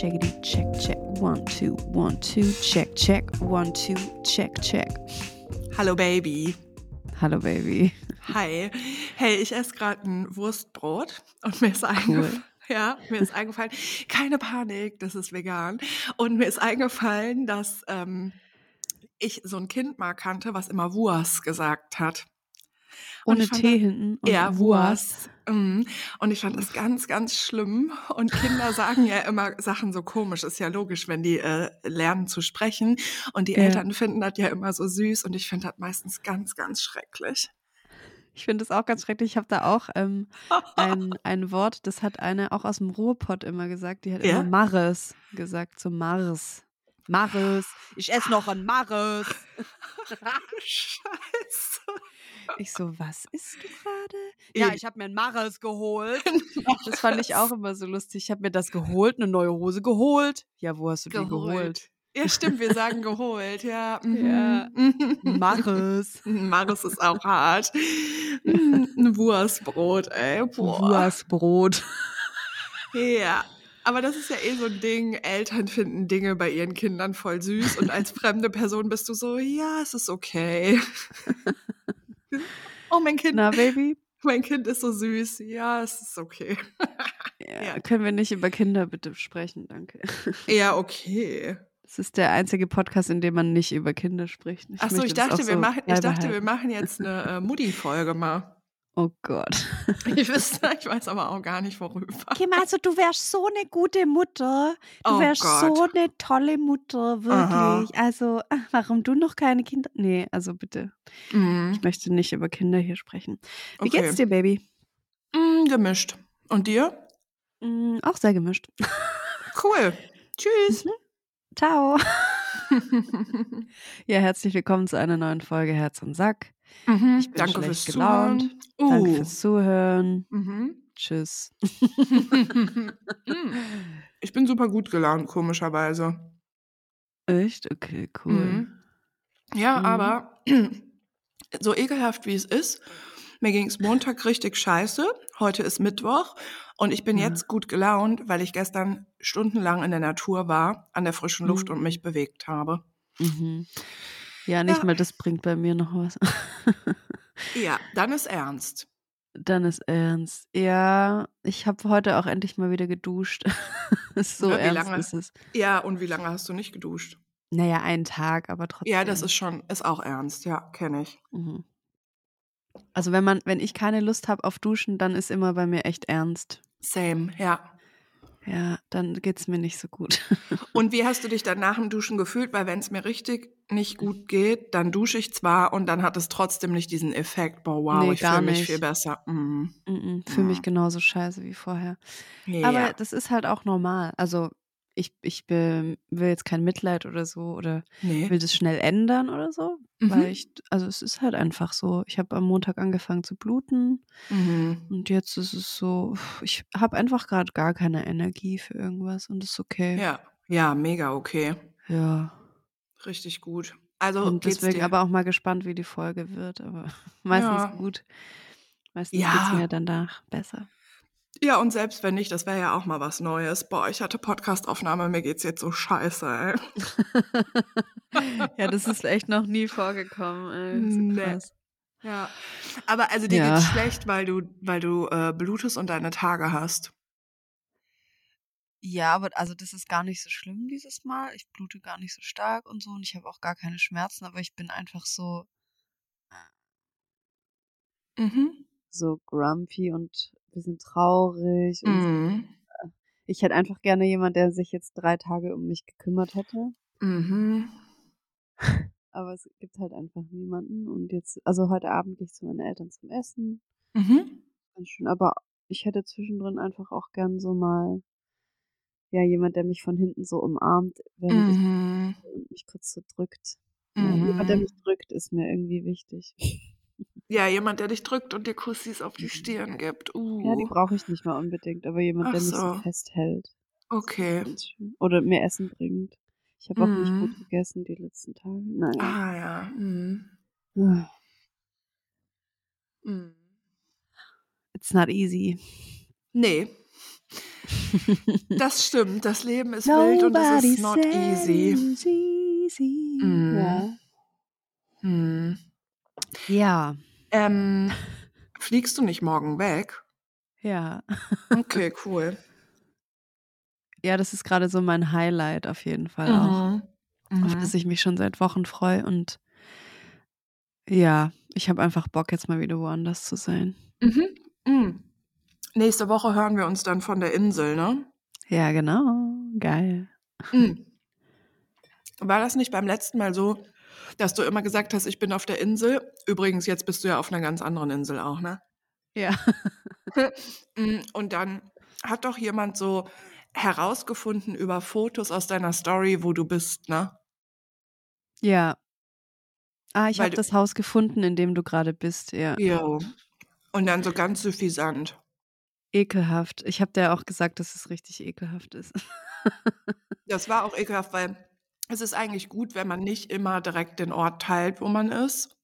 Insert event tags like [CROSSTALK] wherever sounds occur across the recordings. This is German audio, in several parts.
Checkity, check, check. One, two, one, two, check, check. One, two, check, check. Hallo Baby. Hallo Baby. Hi. Hey, ich esse gerade ein Wurstbrot und mir ist eingefallen, [LAUGHS] ja, mir ist eingefallen, keine Panik, das ist vegan. Und mir ist eingefallen, dass ähm, ich so ein Kind mal kannte, was immer Wurst gesagt hat. Und Ohne T hinten. Ja, Wurst. Mhm. Und ich fand das ganz, ganz schlimm. Und Kinder sagen ja immer Sachen so komisch. Ist ja logisch, wenn die äh, lernen zu sprechen. Und die Ja. Eltern finden das ja immer so süß. Und ich finde das meistens ganz, ganz schrecklich. Ich finde das auch ganz schrecklich. Ich habe da auch ähm, [LAUGHS] ein, ein Wort, das hat eine auch aus dem Ruhrpott immer gesagt. Die hat Ja? immer Mares gesagt, so Mars. Mares. Ich esse noch ein Mares. [LAUGHS] Scheiße. Ich so, was isst du gerade? Ja, ich habe mir ein Mares geholt. Das fand ich auch immer so lustig. Ich habe mir das geholt, eine neue Hose geholt. Ja, wo hast du die geholt? Ja, stimmt, wir sagen geholt, ja. [LAUGHS] Mhm. Ja. Mares. [LAUGHS] Maris ist auch hart. Mhm, Ein Wurstbrot, ey. Boah. Wurstbrot. Ja. Aber das ist ja eh so ein Ding. Eltern finden Dinge bei ihren Kindern voll süß und als fremde Person bist du so, ja, es ist okay. Oh, mein Kind, Na, Baby? [LAUGHS] mein Kind ist so süß. Ja, es ist okay. [LAUGHS] Ja, Ja. Können wir nicht über Kinder bitte sprechen, danke. [LAUGHS] Ja, okay. Das ist der einzige Podcast, in dem man nicht über Kinder spricht. Ach so, möchte ich dachte, wir so machen, ich dachte, wir machen jetzt eine äh, Mutti-Folge mal. Oh Gott. [LAUGHS] Ich, wüsste, ich weiß aber auch gar nicht, worüber. Kim, also du wärst so eine gute Mutter. Du Oh wärst Gott. so eine tolle Mutter, wirklich. Also, ach, warum du noch keine Kinder? Nee, also bitte. Mhm. Ich möchte nicht über Kinder hier sprechen. Wie Okay. geht's dir, Baby? Mm, gemischt. Und dir? Mm, auch sehr gemischt. Cool. Tschüss. Ciao. [LAUGHS] Ja, herzlich willkommen zu einer neuen Folge Herz und Sack. Mhm. Ich bin Danke schlecht fürs gelaunt. Zuhören. Danke Uh. fürs Zuhören. Mhm. Tschüss. [LAUGHS] Ich bin super gut gelaunt, komischerweise. Echt? Okay, cool. Mhm. Ja, Mhm. aber [CLEARS THROAT] so ekelhaft wie es ist, mir ging es Montag richtig scheiße. Heute ist Mittwoch und ich bin Ja. jetzt gut gelaunt, weil ich gestern stundenlang in der Natur war, an der frischen Luft Mhm. und mich bewegt habe. Mhm. Ja, nicht Ja. mal das bringt bei mir noch was. [LAUGHS] Ja, dann ist ernst. Dann ist ernst. Ja, ich habe heute auch endlich mal wieder geduscht. [LAUGHS] so Ja, wie ernst lange? ist es. Ja, und wie lange hast du nicht geduscht? Naja, einen Tag, aber trotzdem. Ja, das ist schon, ist auch ernst, ja, kenne ich. Mhm. Also wenn man, wenn ich keine Lust habe auf Duschen, dann ist immer bei mir echt ernst. Same, ja. Ja, dann geht's mir nicht so gut. [LAUGHS] Und wie hast du dich dann nach dem Duschen gefühlt? Weil wenn es mir richtig nicht gut geht, dann dusche ich zwar und dann hat es trotzdem nicht diesen Effekt, boah, wow, Nee, ich fühle mich viel besser. Mhm. Mhm, Fühle mich Ja. genauso scheiße wie vorher. Ja. Aber das ist halt auch normal. Also ich, ich will jetzt kein Mitleid oder so oder nee. will das schnell ändern oder so. Mhm. Weil ich, also es ist halt einfach so. Ich habe am Montag angefangen zu bluten Mhm. und jetzt ist es so, ich habe einfach gerade gar keine Energie für irgendwas und ist okay. Ja, ja, mega okay. Ja. Richtig gut. Also Und geht's deswegen aber auch mal gespannt, wie die Folge wird. Aber [LAUGHS] meistens Ja. gut. Meistens Ja. geht's mir danach besser. Ja, und selbst wenn nicht, das wäre ja auch mal was Neues. Boah, ich hatte Podcastaufnahme, mir geht's jetzt so scheiße, ey. ja, das ist echt noch nie vorgekommen. Ey. Nee. krass. Ja. Aber also dir Ja. geht's schlecht, weil du, weil du äh, blutest und deine Tage hast. Ja, aber also das ist gar nicht so schlimm dieses Mal. Ich blute gar nicht so stark und so und ich habe auch gar keine Schmerzen, aber ich bin einfach so Mhm. So grumpy und ein bisschen traurig. Und Mhm. Ich hätte einfach gerne jemand, der sich jetzt drei Tage um mich gekümmert hätte. Mhm. Aber es gibt halt einfach niemanden. Und jetzt, also heute Abend gehe ich zu meinen Eltern zum Essen. Mhm. Ganz schön. Aber ich hätte zwischendrin einfach auch gern so mal, ja, jemand, der mich von hinten so umarmt, während Mhm. ich und mich kurz so drückt. Ja, jemand, der Mhm. mich drückt, ist mir irgendwie wichtig. Ja, jemand, der dich drückt und dir Kussis auf die Stirn gibt. Uh. Ja, die brauche ich nicht mal unbedingt, aber jemand, Ach der mich so so. festhält. Okay. Oder mir Essen bringt. Ich habe auch nicht Mhm. gut gegessen die letzten Tage. Naja. Ah ja. Mhm. Mhm. [SIGHS] It's not easy. Nee. Das stimmt, das Leben ist wild und es ist not easy. easy. Mhm. Ja. Hm. Ja. Ähm, [LAUGHS] fliegst du nicht morgen weg? Ja. Okay, [LAUGHS] cool. Ja, das ist gerade so mein Highlight auf jeden Fall auch. Mhm. Auf Mhm. das ich mich schon seit Wochen freue. Und ja, ich habe einfach Bock, jetzt mal wieder woanders zu sein. Mhm. Mhm. Nächste Woche hören wir uns dann von der Insel, ne? Ja, genau. Geil. Mhm. War das nicht beim letzten Mal so, dass du immer gesagt hast, ich bin auf der Insel? Übrigens, jetzt bist du ja auf einer ganz anderen Insel auch, ne? Ja. [LAUGHS] Mm, Und dann hat doch jemand so herausgefunden über Fotos aus deiner Story, wo du bist, ne? Ja. Ah, ich habe das Haus gefunden, in dem du gerade bist. Ja. Jo. Und dann so ganz suffisant. Ekelhaft. Ich habe dir auch gesagt, dass es richtig ekelhaft ist. [LAUGHS] Das war auch ekelhaft, weil es ist eigentlich gut, wenn man nicht immer direkt den Ort teilt, wo man ist.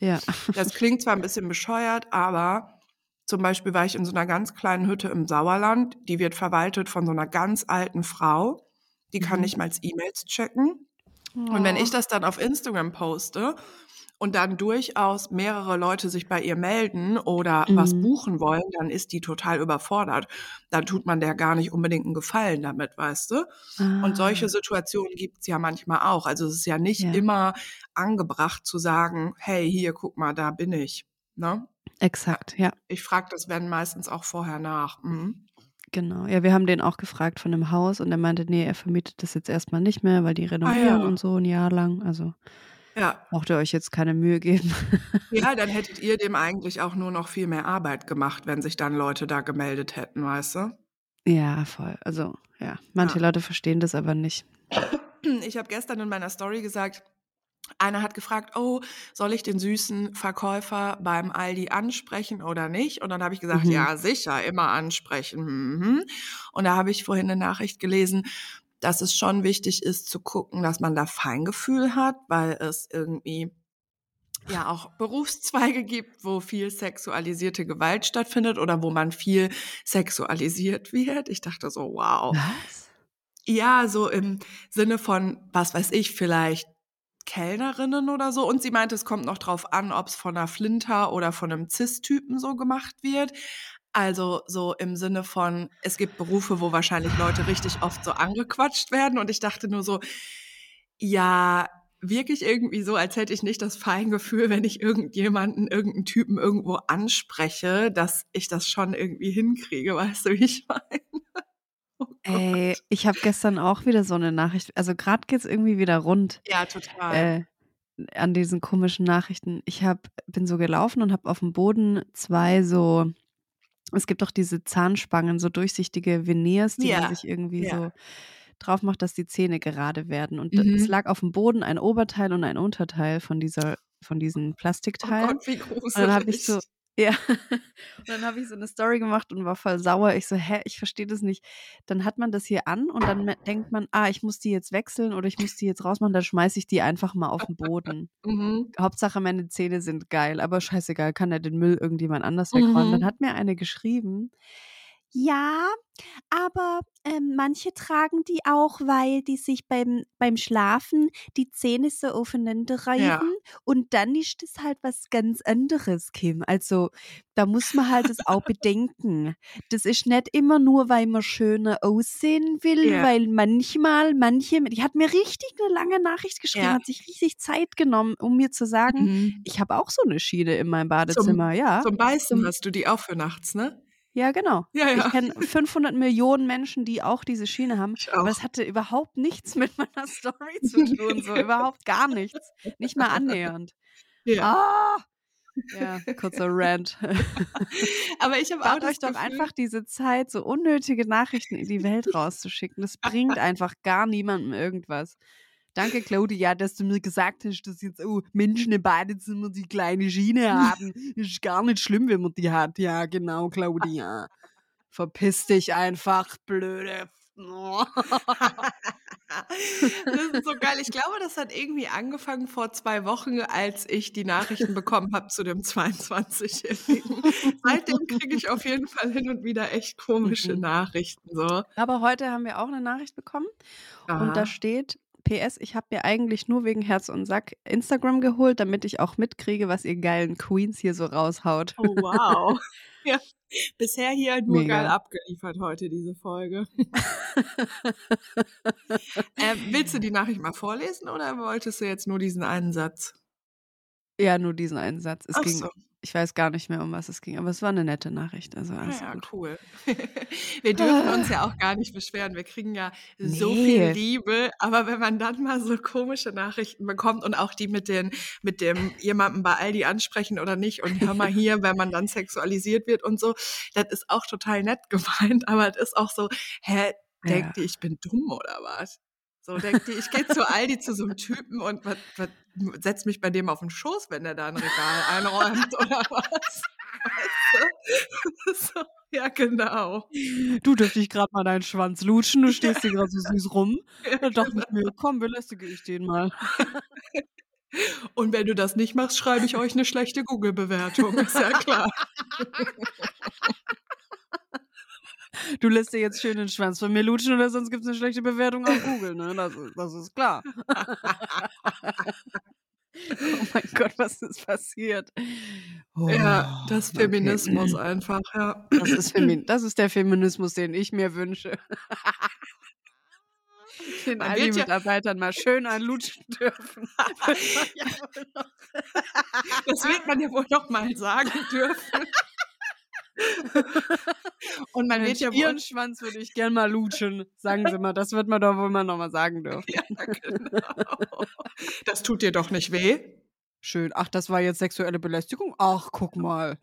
Ja. Das klingt zwar ein bisschen bescheuert, aber zum Beispiel war ich in so einer ganz kleinen Hütte im Sauerland. Die wird verwaltet von so einer ganz alten Frau. Die kann Mhm. nicht mal E-Mails checken. Und wenn ich das dann auf Instagram poste und dann durchaus mehrere Leute sich bei ihr melden oder was Mhm. buchen wollen, dann ist die total überfordert. Dann tut man der gar nicht unbedingt einen Gefallen damit, weißt du? Und solche Ah, Situationen gibt's ja manchmal auch. Also es ist ja nicht Ja. immer angebracht zu sagen, hey, hier, guck mal, da bin ich. Ne? Exakt, ja. Ich frage das werden meistens auch vorher nach. Mhm. Genau. Ja, wir haben den auch gefragt von dem Haus und er meinte, nee, er vermietet das jetzt erstmal nicht mehr, weil die renovieren ja. und so ein Jahr lang. Also Ja. braucht ihr euch jetzt keine Mühe geben. [LAUGHS] ja, dann hättet ihr dem eigentlich auch nur noch viel mehr Arbeit gemacht, wenn sich dann Leute da gemeldet hätten, weißt du? ja, voll. Also, ja. Manche Ja. Leute verstehen das aber nicht. Ich habe gestern in meiner Story gesagt, einer hat gefragt, oh, soll ich den süßen Verkäufer beim Aldi ansprechen oder nicht? Und dann habe ich gesagt, Mhm. ja, sicher, immer ansprechen. Mhm. Und da habe ich vorhin eine Nachricht gelesen, dass es schon wichtig ist zu gucken, dass man da Feingefühl hat, weil es irgendwie ja auch Berufszweige gibt, wo viel sexualisierte Gewalt stattfindet oder wo man viel sexualisiert wird. Ich dachte so, wow. Was? Ja, so im Sinne von, was weiß ich, vielleicht Kellnerinnen oder so. Und sie meinte, es kommt noch drauf an, ob es von einer Flinter oder von einem Cis-Typen so gemacht wird. Also so im Sinne von, es gibt Berufe, wo wahrscheinlich Leute richtig oft so angequatscht werden. Und ich dachte nur so, ja, wirklich irgendwie so, als hätte ich nicht das Feingefühl, wenn ich irgendjemanden, irgendeinen Typen irgendwo anspreche, dass ich das schon irgendwie hinkriege. Weißt du, wie ich [LAUGHS] meine? Oh. Ey, ich habe gestern auch wieder so eine Nachricht. Also gerade geht's irgendwie wieder rund Ja, total. äh, an diesen komischen Nachrichten. Ich hab, bin so gelaufen und habe auf dem Boden zwei so, es gibt doch diese Zahnspangen, so durchsichtige Veneers, die man Ja, sich irgendwie ja. so drauf macht, dass die Zähne gerade werden. Und es Mhm. lag auf dem Boden ein Oberteil und ein Unterteil von dieser, von diesen Oh Plastikteilen. Gott, wie Und dann habe ich so. Ja, und dann habe ich so eine Story gemacht und war voll sauer. Ich so, hä, ich verstehe das nicht. Dann hat man das hier an und dann denkt man, ah, ich muss die jetzt wechseln oder ich muss die jetzt rausmachen, dann schmeiße ich die einfach mal auf den Boden. [LAUGHS] Mhm. Hauptsache meine Zähne sind geil, aber scheißegal, kann ja den Müll irgendjemand anders wegräumen. Dann Mhm. hat mir eine geschrieben, ja, aber ähm, manche tragen die auch, weil die sich beim, beim Schlafen die Zähne so aufeinander Ja. reiben und dann ist das halt was ganz anderes, Kim. Also da muss man halt das auch bedenken. Das ist nicht immer nur, weil man schöner aussehen will, Ja. weil manchmal, manche, die hat mir richtig eine lange Nachricht geschrieben, Ja. hat sich richtig Zeit genommen, um mir zu sagen, Mhm. ich habe auch so eine Schiene in meinem Badezimmer, ja. Zum Beißen Zum- hast du die auch für nachts, ne? Ja, genau. Ja, Ich ja. kenne 500 Millionen Menschen, die auch diese Schiene haben. Ich Aber es hatte überhaupt nichts mit meiner Story zu tun. So überhaupt gar nichts. Nicht mal annähernd. Ja. Ah! Ja, kurzer Rant. [LAUGHS] Aber ich habe auch euch doch Gefühl, einfach diese Zeit, so unnötige Nachrichten in die Welt rauszuschicken. Das [LAUGHS] bringt einfach gar niemandem irgendwas. Danke, Claudia, dass du mir gesagt hast, dass jetzt oh, Menschen im Badezimmer die kleine Schiene haben. [LAUGHS] Ist gar nicht schlimm, wenn man die hat. Ja, genau, Claudia. Verpiss dich einfach, blöde. Das ist so geil. Ich glaube, das hat irgendwie angefangen vor zwei Wochen, als ich die Nachrichten bekommen habe zu dem 22-Jährigen. Seitdem kriege ich auf jeden Fall hin und wieder echt komische Mhm. Nachrichten. So. Aber heute haben wir auch eine Nachricht bekommen und da Aha. steht: „PS, ich habe mir eigentlich nur wegen Herz und Sack Instagram geholt, damit ich auch mitkriege, was ihr geilen Queens hier so raushaut.“ Oh, wow. [LAUGHS] [LAUGHS] Ja, bisher hier nur geil Mega. abgeliefert heute, diese Folge. [LAUGHS] Ähm, willst du die Nachricht mal vorlesen oder wolltest du jetzt nur diesen einen Satz? Ja, nur diesen einen Satz. Es Ach ging so. Ich weiß gar nicht mehr, um was es ging, aber es war 'ne nette Nachricht, also alles ja, gut. cool. [LAUGHS] Wir dürfen uns ja auch gar nicht beschweren. Wir kriegen ja so viel. Liebe, aber wenn man dann mal so komische Nachrichten bekommt und auch die mit den mit dem jemanden bei Aldi ansprechen oder nicht und hör mal hier, wenn man dann sexualisiert wird und so, das ist auch total nett gemeint, [LAUGHS] aber es ist auch so: „Hä, Ja. denkt die, ich bin dumm oder was?“ So, denkt die, ich gehe zu Aldi zu so 'nem Typen und was was setze mich bei dem auf 'n Schoß, wenn der da 'n Regal einräumt oder was? Weißt du? [LAUGHS] So, ja, genau. „Du, dürfte ich grad mal deinen Schwanz lutschen? Du stehst hier grad so süß rum.“ Ja, Da dachte ich mir: „Komm, belästige ich den mal.“ [LAUGHS] Und wenn du das nicht machst, schreibe ich euch 'ne schlechte Google-Bewertung, ist ja klar. [LAUGHS] „Du lässt dir jetzt schön den Schwanz von mir lutschen oder sonst gibt's 'ne schlechte Bewertung auf Google, ne? Das ist das ist klar.“ [LAUGHS] Oh mein Gott, was ist passiert? Ja, das Okay. Feminismus einfach, ja. Das ist Femin das ist der Feminismus, den ich mir wünsche. [LAUGHS] Den Man wird ja Aldi-Mitarbeitern mal schön einen lutschen dürfen. [LAUGHS] Das wird man ja wohl noch mal sagen dürfen. Und man wird ja ihren Schwanz würde ich gern mal lutschen. Sagen Sie mal, das wird man doch wohl mal noch mal sagen [LAUGHS] dürfen. Ja, genau. [LAUGHS] Das tut dir doch nicht weh? Schön. Ach, das war jetzt sexuelle Belästigung? Ach, guck mal.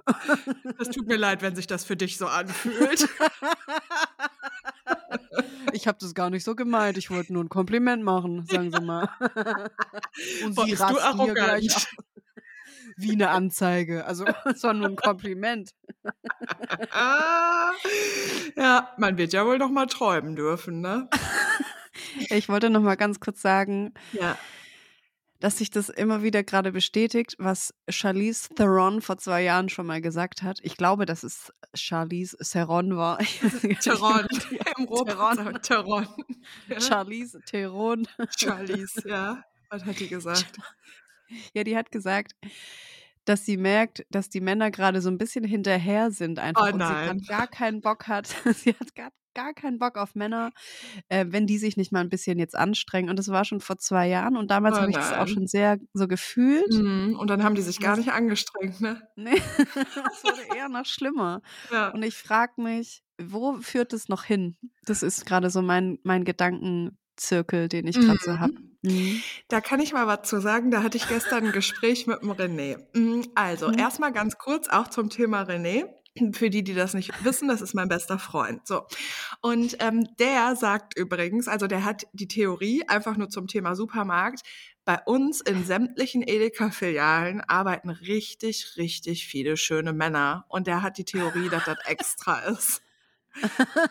Das tut mir leid, wenn sich das für dich so anfühlt. [LAUGHS] Ich habe das gar nicht so gemeint. Ich wollte nur 'n Kompliment machen, sagen Sie mal. Und Boah, Sie bist du rasten hier gleich arrogant. Wie 'ne Anzeige. Also, [LAUGHS] es war nur 'n Kompliment. [LAUGHS] Ja, man wird ja wohl noch mal träumen dürfen, ne? [LAUGHS] Ich wollte noch mal ganz kurz sagen Ja. dass sich das immer wieder grade bestätigt, was Charlize Theron vor 2 Jahren schon mal gesagt hat. Ich glaube, dass es Charlize Theron war. Theron. Im Theron. Theron. Charlize Theron. Charlize, ja. Was hat die gesagt? [LAUGHS] Ja, die hat gesagt, dass sie merkt, dass die Männer grade so 'n bisschen hinterher sind einfach Oh und sie nein. grad gar keinen Bock hat [LAUGHS] sie hat grad gar keinen Bock auf Männer, äh, wenn die sich nicht mal 'n bisschen jetzt anstrengen. Und das war schon vor 2 Jahren und damals Oh habe ich das auch schon sehr so gefühlt. Mhm, und dann haben die sich gar Das nicht angestrengt, ne? [LAUGHS] Ne, es wurde eher noch schlimmer. Ja. Und ich frage mich, wo führt es noch hin? Das ist grade so mein mein Gedankenzirkel, den ich grad so habe. Mhm. Mhm. Da kann ich mal was zu sagen. Da hatte ich gestern 'n Gespräch mit dem René. Hm, also, Mhm. erst mal ganz kurz auch zum Thema René. Für die, die das nicht wissen, das ist mein bester Freund. So. Und, ähm, der sagt übrigens also, der hat die Theorie, einfach nur zum Thema Supermarkt, bei uns in sämtlichen Edeka-Filialen arbeiten richtig, richtig viele schöne Männer. Und der hat die Theorie, dass das [LAUGHS] extra ist.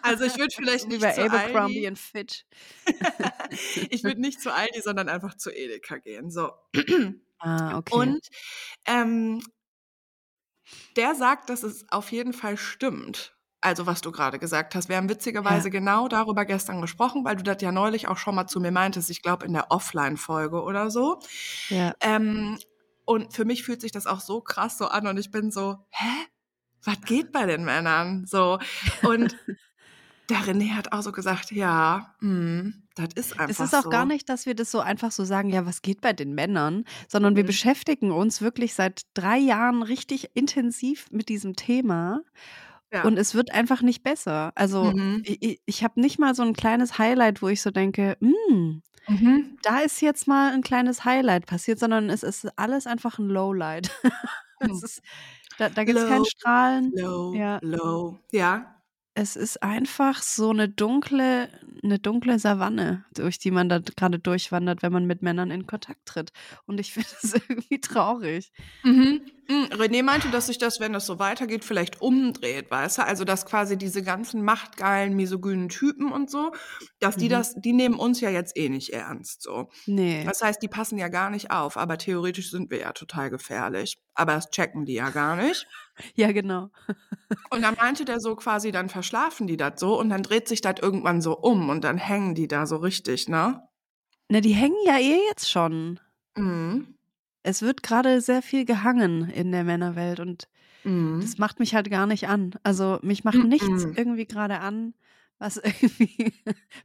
Also, ich würde vielleicht nicht bei zu Abercrombie Aldi and Fitch. [LAUGHS] Ich würde nicht zu Aldi, sondern einfach zu Edeka gehen, so. Ah, okay. Und, ähm der sagt, dass es auf jeden Fall stimmt. Also, was du grade gesagt hast. Wir haben witzigerweise Ja. genau darüber gestern gesprochen, weil du das ja neulich auch schon mal zu mir meintest, ich glaube in der Offline-Folge oder so. Ja. Ähm, und für mich fühlt sich das auch so krass so an und ich bin so: „Hä? Was geht bei den Männern?“ So. Und der René hat auch so gesagt: „Ja, mhm, das ist Es einfach ist auch so.“ gar nicht, dass wir das so einfach so sagen: „Ja, was geht bei den Männern?“, sondern wir Mhm. beschäftigen uns wirklich seit 3 Jahren richtig intensiv mit diesem Thema Ja. und es wird einfach nicht besser. Also, Mhm. i i ich habe nicht mal so 'n kleines Highlight, wo ich so denke: „Hm, Mhm. da ist jetzt mal 'n kleines Highlight passiert“, sondern es ist alles einfach 'n Lowlight. [LAUGHS] Es Hm. ist da da gibt's kein Low, Strahlen. low, Ja. low. Ja. Es ist einfach so 'ne dunkle 'ne dunkle Savanne, durch die man da grade durchwandert, wenn man mit Männern in Kontakt tritt. Und ich [LAUGHS] finde das irgendwie traurig. Mhm. Hm, René meinte, dass sich das, wenn das so weitergeht, vielleicht umdreht, weißt du? Also, dass quasi diese ganzen machtgeilen, misogynen Typen und so, dass die Mhm. das die nehmen uns ja jetzt eh nicht ernst so. Nee. Das heißt, die passen ja gar nicht auf, aber theoretisch sind wir ja total gefährlich. Aber das checken die ja gar nicht. Ja, genau. Und dann meinte der so quasi, dann verschlafen die das so und dann dreht sich das irgendwann so um und dann hängen die da so richtig, ne? Na, die hängen ja eh jetzt schon. Mhm. Es wird gerade sehr viel gehangen in der Männerwelt und Mhm. das macht mich halt gar nicht an. Also mich macht nichts Mhm. irgendwie gerade an, was [LAUGHS] irgendwie,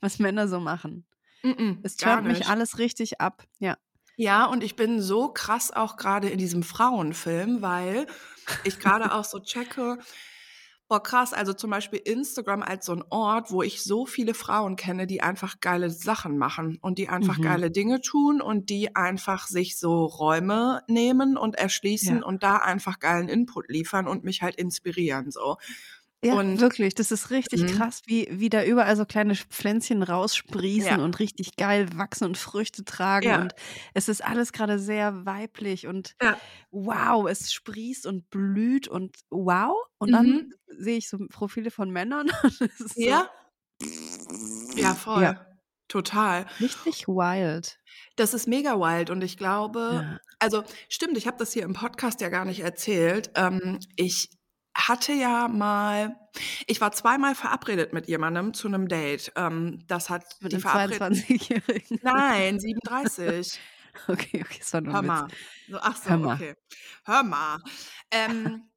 was Männer so machen. Mhm. Es turnt mich alles richtig ab. Ja. Ja, und ich bin so krass auch gerade in diesem Frauenfilm, weil ich gerade auch so checke, boah krass, also zum Beispiel Instagram als so ein Ort, wo ich so viele Frauen kenne, die einfach geile Sachen machen und die einfach Mhm. geile Dinge tun und die einfach sich so Räume nehmen und erschließen Ja. und da einfach geilen Input liefern und mich halt inspirieren so. Ja, Und wirklich. Das ist richtig Mhm. krass, wie, wie da überall so kleine Pflänzchen raussprießen Ja. und richtig geil wachsen und Früchte tragen. Ja. Und es ist alles gerade sehr weiblich und Ja. wow, es sprießt und blüht und wow. Und dann Mhm. sehe ich so Profile von Männern [LAUGHS] ist so, Ja. Ja, voll. ja, Total. richtig wild. Das ist mega wild und ich glaube, Ja. also stimmt, ich habe das hier im Podcast ja gar nicht erzählt. Ähm, ich hatte ja mal, ich war zweimal verabredet mit jemandem zu einem Date. Ähm, das hat Mit die Verabredung. 22-Jährigen. Nein, [LAUGHS] 37. Okay, okay, das war nur Hör Witz. mal. So, ach so, Hör mal. okay. Hör mal. Ähm,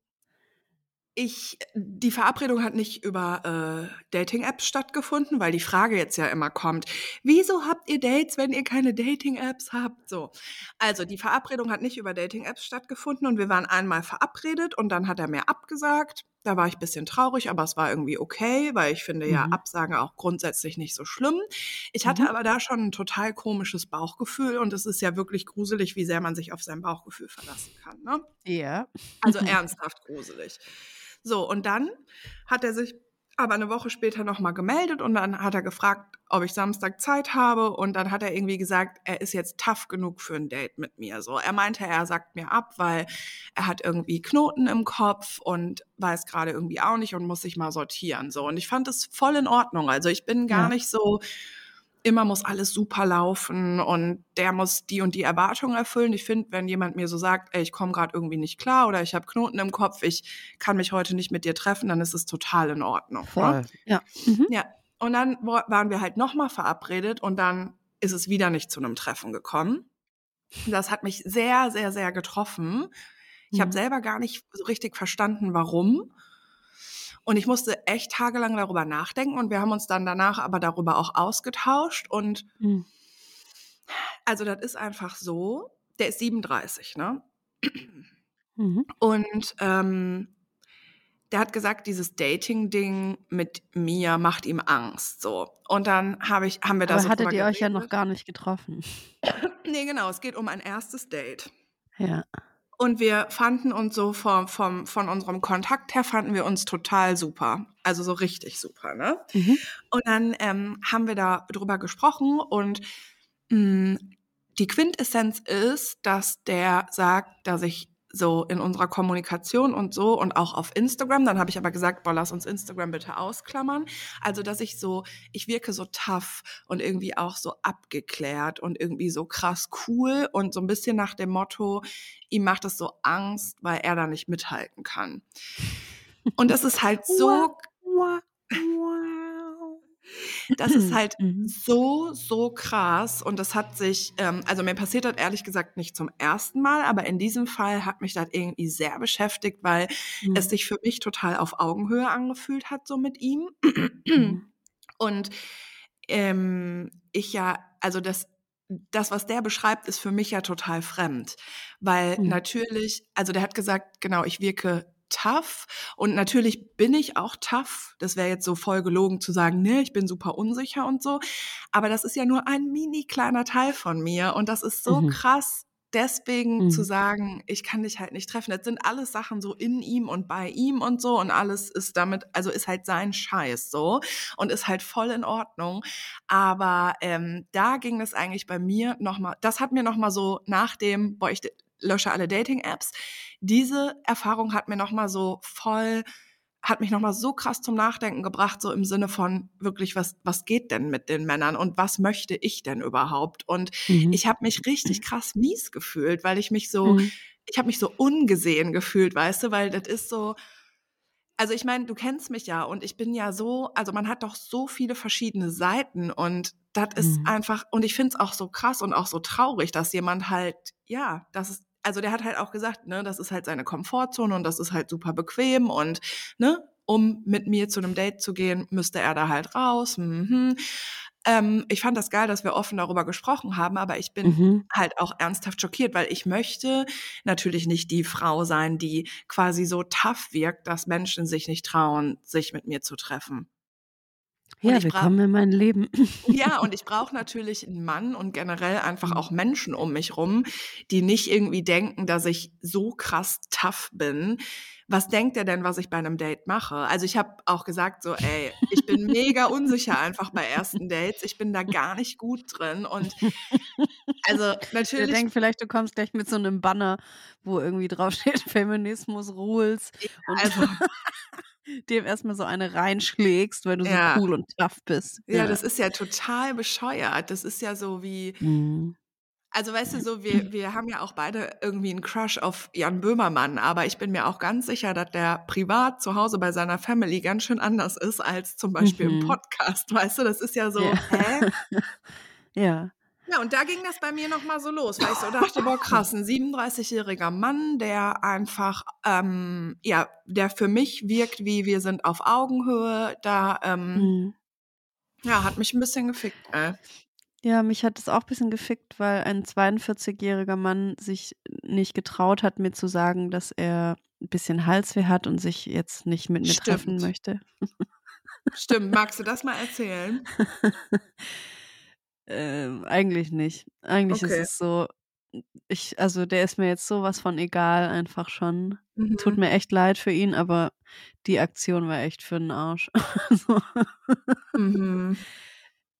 ich, die Verabredung hat nicht über äh, Dating-Apps stattgefunden, weil die Frage jetzt ja immer kommt, wieso habt ihr Dates, wenn ihr keine Dating-Apps habt? So. Also die Verabredung hat nicht über Dating-Apps stattgefunden und wir waren einmal verabredet und dann hat er mir abgesagt. Da war ich ein bisschen traurig, aber es war irgendwie okay, weil ich finde ja Mhm. Absagen auch grundsätzlich nicht so schlimm. Ich hatte Mhm. aber da schon ein total komisches Bauchgefühl und es ist ja wirklich gruselig, wie sehr man sich auf sein Bauchgefühl verlassen kann. Ne? Ja. Also [LAUGHS] ernsthaft gruselig. So, und dann hat er sich aber eine Woche später nochmal gemeldet und dann hat er gefragt, ob ich Samstag Zeit habe und dann hat er irgendwie gesagt, er ist jetzt tough genug für ein Date mit mir. So, er meinte, er sagt mir ab, weil er hat irgendwie Knoten im Kopf und weiß gerade irgendwie auch nicht und muss sich mal sortieren. So, und ich fand es voll in Ordnung. Also ich bin gar Ja. nicht so, immer muss alles super laufen und der muss die und die Erwartungen erfüllen. Ich finde, wenn jemand mir so sagt, ey, ich komme gerade irgendwie nicht klar oder ich habe Knoten im Kopf, ich kann mich heute nicht mit dir treffen, dann ist es total in Ordnung. Ne? Voll. Ja. Mhm. Ja. Und dann wa- waren wir halt nochmal verabredet und dann ist es wieder nicht zu einem Treffen gekommen. Das hat mich sehr, sehr, sehr getroffen. Ich habe Mhm. selber gar nicht so richtig verstanden, warum. Und ich musste echt tagelang darüber nachdenken und wir haben uns dann danach aber darüber auch ausgetauscht. Und Mhm. also das ist einfach so, der ist 37, ne? Mhm. Und ähm, der hat gesagt, dieses Dating-Ding mit mir macht ihm Angst. So. Und dann hab ich, haben wir da Aber so hattet ihr euch ja noch gar nicht getroffen. Nee, genau, es geht um ein erstes Date. Ja. Und wir fanden uns so vom, vom, von unserem Kontakt her, fanden wir uns total super. Also so richtig super, ne? Mhm. Und dann ähm, haben wir da drüber gesprochen und mh, die Quintessenz ist, dass der sagt, dass ich so in unserer Kommunikation und so und auch auf Instagram, dann habe ich aber gesagt, boah, lass uns Instagram bitte ausklammern. Also, dass ich so, ich wirke so tough und irgendwie auch so abgeklärt und irgendwie so krass cool und so ein bisschen nach dem Motto, ihm macht es so Angst, weil er da nicht mithalten kann. Und das ist halt so. Das ist halt Mhm. so, so krass. Und das hat sich, ähm, also mir passiert das ehrlich gesagt nicht zum ersten Mal, aber in diesem Fall hat mich das irgendwie sehr beschäftigt, weil Mhm. es sich für mich total auf Augenhöhe angefühlt hat, so mit ihm. Mhm. Und ähm, ich ja, also das, das, was der beschreibt, ist für mich ja total fremd. Weil Mhm. natürlich, also der hat gesagt, genau, ich wirke tough und natürlich bin ich auch tough. Das wäre jetzt so voll gelogen zu sagen, ne, ich bin super unsicher und so. Aber das ist ja nur ein mini kleiner Teil von mir und das ist so Mhm. krass, deswegen zu Mhm. sagen, ich kann dich halt nicht treffen. Das sind alles Sachen so in ihm und bei ihm und so und alles ist damit, also ist halt sein Scheiß so und ist halt voll in Ordnung. Aber ähm, da ging es eigentlich bei mir nochmal, das hat mir nochmal so nach dem, boah, ich, lösche alle Dating-Apps. Diese Erfahrung hat mir nochmal so voll hat mich nochmal so krass zum Nachdenken gebracht, so im Sinne von wirklich, was, was geht denn mit den Männern und was möchte ich denn überhaupt? Und mhm. ich habe mich richtig krass mies gefühlt, weil ich mich so, mhm. ich habe mich so ungesehen gefühlt, weißt du, weil das ist so, also ich meine, du kennst mich ja und ich bin ja so, also man hat doch so viele verschiedene Seiten und das ist mhm. einfach, und ich finde es auch so krass und auch so traurig, dass jemand halt, ja, das ist, also der hat halt auch gesagt, ne, das ist halt seine Komfortzone und das ist halt super bequem und, ne, um mit mir zu einem Date zu gehen, müsste er da halt raus. Mhm. Ähm, ich fand das geil, dass wir offen darüber gesprochen haben, aber ich bin mhm. halt auch ernsthaft schockiert, weil ich möchte natürlich nicht die Frau sein, die quasi so tough wirkt, dass Menschen sich nicht trauen, sich mit mir zu treffen. Ja, willkommen in mein Leben. [LAUGHS] Ja, und ich brauche natürlich einen Mann und generell einfach auch Menschen um mich rum, die nicht irgendwie denken, dass ich so krass tough bin. Was denkt er denn, was ich bei einem Date mache? Also ich habe auch gesagt, so, ey, ich bin mega unsicher einfach bei ersten Dates. Ich bin da gar nicht gut drin. Und also natürlich. Der denkt vielleicht, du kommst gleich mit so einem Banner, wo irgendwie draufsteht, [LAUGHS] Feminismus Rules. Ja, und also [LAUGHS] dem erstmal so eine reinschlägst, weil du ja. so cool und tough bist. Ja. ja. das ist ja total bescheuert. Das ist ja so wie, mhm. Also weißt du, so wir, wir haben ja auch beide irgendwie einen Crush auf Jan Böhmermann, aber ich bin mir auch ganz sicher, dass der privat zu Hause bei seiner Family ganz schön anders ist als zum Beispiel mhm. im Podcast. Weißt du, das ist ja so, ja. hä? [LAUGHS] ja. Ja, und da ging das bei mir nochmal so los, weil ich so dachte, boah, krass, ein 37-jähriger Mann, der einfach, ähm, ja, der für mich wirkt, wie wir sind auf Augenhöhe, da, ähm, mhm. ja, hat mich ein bisschen gefickt, ey. Ja, mich hat es auch ein bisschen gefickt, weil ein 42-jähriger Mann sich nicht getraut hat, mir zu sagen, dass er ein bisschen Halsweh hat und sich jetzt nicht mit mir Stimmt. treffen möchte. Stimmt, magst du das mal erzählen? [LAUGHS] Ähm, eigentlich nicht. Eigentlich okay. ist es so, ich, also der ist mir jetzt sowas von egal, einfach schon. Mhm. Tut mir echt leid für ihn, aber die Aktion war echt für den Arsch. [LAUGHS] so. mhm.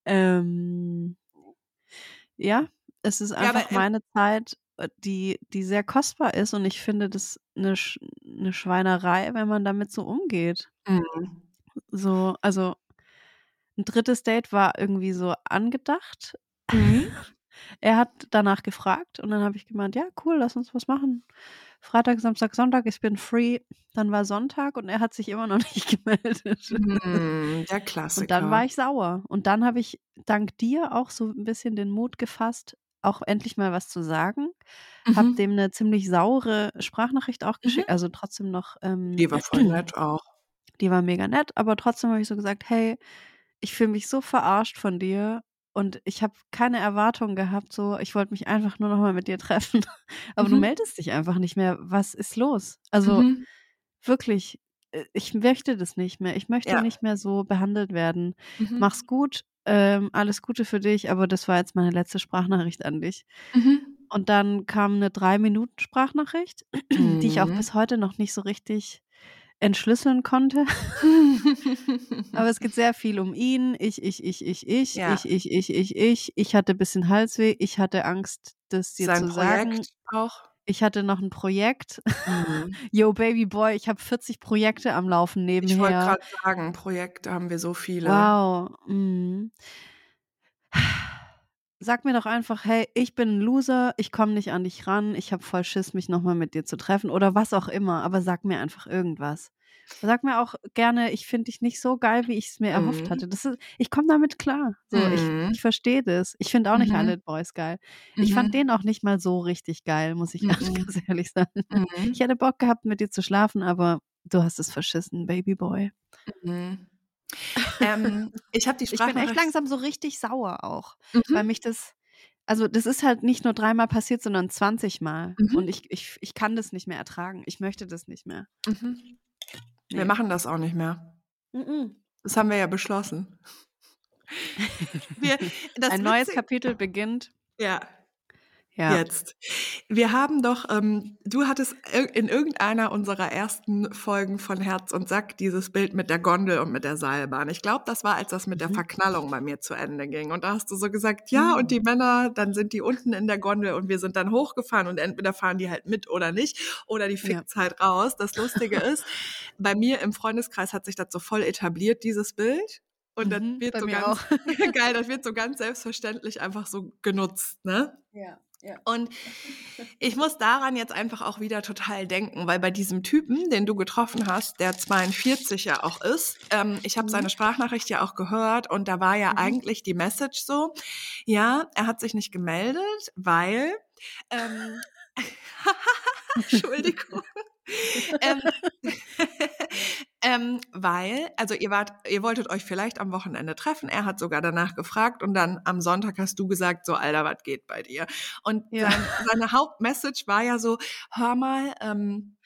ähm, ja, es ist einfach ja, meine Zeit, äh, die, die sehr kostbar ist und ich finde das eine, eine Schweinerei, wenn man damit so umgeht. Mhm. So, also ein drittes Date war irgendwie so angedacht. Mhm. [LAUGHS] Er hat danach gefragt und dann habe ich gemeint, ja, cool, lass uns was machen. Freitag, Samstag, Sonntag, ich bin free. Dann war Sonntag und er hat sich immer noch [LAUGHS] nicht gemeldet. Mm, der Klassiker. Und dann war ich sauer. Und dann habe ich dank dir auch so ein bisschen den Mut gefasst, auch endlich mal was zu sagen. Mhm. Habe dem eine ziemlich saure Sprachnachricht auch geschickt, mhm. also trotzdem noch. Ähm, die war voll [CLEARS THROAT] nett auch. Die war mega nett, aber trotzdem habe ich so gesagt, hey, ich fühle mich so verarscht von dir und ich habe keine Erwartungen gehabt, so ich wollte mich einfach nur noch mal mit dir treffen, [LAUGHS] aber mhm. du meldest dich einfach nicht mehr. Was ist los? Also mhm. wirklich, äh, ich möchte das nicht mehr. Ich möchte ja. nicht mehr so behandelt werden. Mhm. Mach's gut, ähm, alles Gute für dich, aber das war jetzt meine letzte Sprachnachricht an dich. Mhm. Und dann kam eine drei Minuten Sprachnachricht, [CLEARS THROAT] die ich auch mhm. bis heute noch nicht so richtig entschlüsseln konnte. [LAUGHS] Aber es geht sehr viel um ihn. Ich, ich, ich, ich, ich, ja. ich, ich, ich, ich, ich. Ich hatte ein bisschen Halsweh. Ich hatte Angst, das dir Sein zu Projekt sagen. Auch. Ich hatte noch ein Projekt. Mhm. [LAUGHS] Yo, Baby Boy, ich habe 40 Projekte am Laufen nebenher. Ich wollte gerade sagen, Projekte haben wir so viele. Wow. Mhm. Sag mir doch einfach, hey, ich bin ein Loser, ich komme nicht an dich ran, ich habe voll Schiss, mich nochmal mit dir zu treffen oder was auch immer, aber sag mir einfach irgendwas. Sag mir auch gerne, ich finde dich nicht so geil, wie ich es mir erhofft mhm. hatte. Das ist, ich komme damit klar. So, mhm. Ich, ich verstehe das. Ich finde auch nicht mhm. alle Boys geil. Ich fand mhm. den auch nicht mal so richtig geil, muss ich ganz, [LAUGHS] ganz mhm. ehrlich sagen. Mhm. Ich hätte Bock gehabt, mit dir zu schlafen, aber du hast es verschissen, Babyboy. Ähm, [LAUGHS] ich habe die Sprache. Ich bin echt langsam so richtig sauer auch, mhm. weil mich das, also das ist halt nicht nur dreimal passiert, sondern 20 Mal. Mhm. Und ich, ich, ich kann das nicht mehr ertragen. Ich möchte das nicht mehr. Mhm. Nee. Wir machen das auch nicht mehr. Mhm. Das haben wir ja beschlossen. [LAUGHS] Wir, Ein neues Kapitel beginnt. Ja. Ja. Jetzt. Wir haben doch, ähm, du hattest in irgendeiner unserer ersten Folgen von Herz und Sack dieses Bild mit der Gondel und mit der Seilbahn. Ich glaube, das war, als das mit der Mhm. Verknallung bei mir zu Ende ging. Und da hast du so gesagt, ja, und Mhm. die Männer, dann sind die unten in der Gondel und wir sind dann hochgefahren und entweder fahren die halt mit oder nicht oder die Ja. fickt's halt raus. Das Lustige ist, bei mir im Freundeskreis hat sich das so voll etabliert, dieses Bild. Und das Mhm, wird so ganz, [LAUGHS] geil, das wird so ganz selbstverständlich einfach so genutzt, ne? Ja, ja. Und ich muss daran jetzt einfach auch wieder total denken, weil bei diesem Typen, den du getroffen hast, der 42 ja auch ist, ähm, ich habe Mhm. seine Sprachnachricht ja auch gehört und da war ja Mhm. eigentlich die Message so, ja, er hat sich nicht gemeldet, weil, ähm, [LAUGHS] [LAUGHS] Entschuldigung. ähm, [LAUGHS] [LAUGHS] ähm, weil, also ihr wart, ihr wolltet euch vielleicht am Wochenende treffen. Er hat sogar danach gefragt und dann am Sonntag hast du gesagt, so Alter, was geht bei dir? Und Ja. sein, seine Hauptmessage war ja so, hör mal, ähm,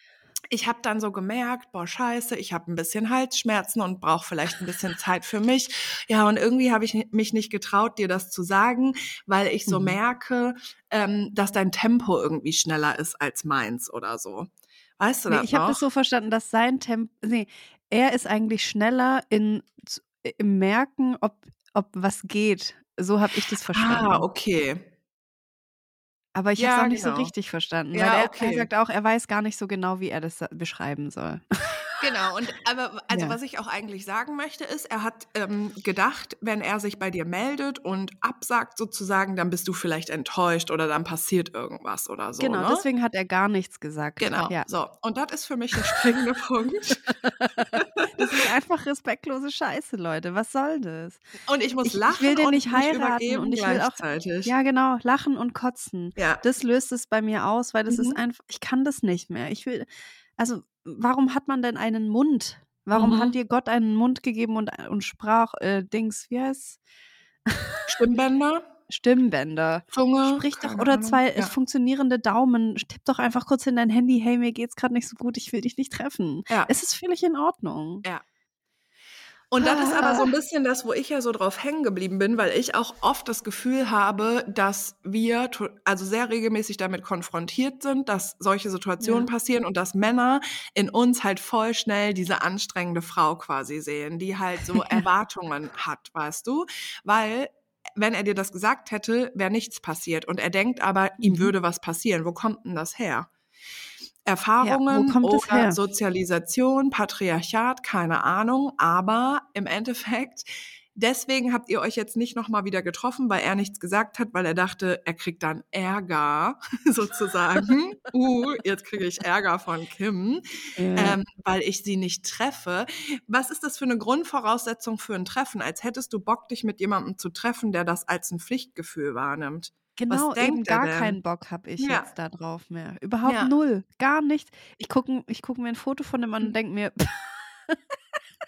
ich habe dann so gemerkt, boah, scheiße, ich habe ein bisschen Halsschmerzen und brauche vielleicht ein bisschen Zeit für mich. Ja, und irgendwie habe ich mich nicht getraut, dir das zu sagen, weil ich so Mhm. merke, ähm, dass dein Tempo irgendwie schneller ist als meins oder so. Weißt du Nee, das ich habe das so verstanden, dass sein Tempo, nee, er ist eigentlich schneller in, im Merken, ob, ob was geht. So habe ich das ah, verstanden. okay. Aber ich habe es Ja, auch nicht so genau. richtig verstanden, weil Ja, er, er okay. sagt auch, er weiß gar nicht so genau, wie er das beschreiben soll. Genau, und aber also Ja. was ich auch eigentlich sagen möchte, ist, er hat ähm, gedacht, wenn er sich bei dir meldet und absagt sozusagen, dann bist du vielleicht enttäuscht oder dann passiert irgendwas oder so. genau, ne? deswegen hat er gar nichts gesagt. Genau, Ja. so. Und das ist für mich der springende Punkt. [LAUGHS] Das ist einfach respektlose Scheiße, Leute. Was soll das? Und ich muss Ich, lachen ich will den nicht heiraten und ich will auch, ja genau, lachen und kotzen. Ja. Das löst es bei mir aus, weil das ist Mhm. einfach, ich kann das nicht mehr. Ich will, also warum hat man denn einen Mund? Warum Mhm. hat dir Gott einen Mund gegeben und, und Sprach, äh, Dings, wie heißt Stimmbänder, [LAUGHS] Stimmbänder? Zunge, Sprich doch, oder Ahnung. zwei äh, Ja. funktionierende Daumen. Tipp doch einfach kurz in dein Handy, hey, mir geht's gerade nicht so gut, ich will dich nicht treffen. Ja. Es ist völlig in Ordnung. Ja. Und das ist aber so Ah. ein bisschen das, wo ich ja so drauf hängen geblieben bin, weil ich auch oft das Gefühl habe, dass wir also sehr regelmäßig damit konfrontiert sind, dass solche Situationen Ja. passieren und dass Männer in uns halt voll schnell diese anstrengende Frau quasi sehen, die halt so [LAUGHS] Erwartungen hat, weißt du? Weil wenn er dir das gesagt hätte, wäre nichts passiert. Und er denkt aber, ihm Mhm. würde was passieren. Wo kommt denn das her? Erfahrungen das oder her? Sozialisation, Patriarchat, keine Ahnung. Aber im Endeffekt, deswegen habt ihr euch jetzt nicht nochmal wieder getroffen, weil er nichts gesagt hat, weil er dachte, er kriegt dann Ärger [LAUGHS] sozusagen. [LAUGHS] uh, jetzt kriege ich Ärger von Kim, Ja. ähm, weil ich sie nicht treffe. Was ist das für eine Grundvoraussetzung für ein Treffen? Als hättest du Bock, dich mit jemandem zu treffen, der das als ein Pflichtgefühl wahrnimmt. Genau, eben gar keinen Bock habe ich Ja. jetzt da drauf mehr. Überhaupt Ja. null. Gar nichts. Ich gucke ich guck mir ein Foto von dem an und denke mir,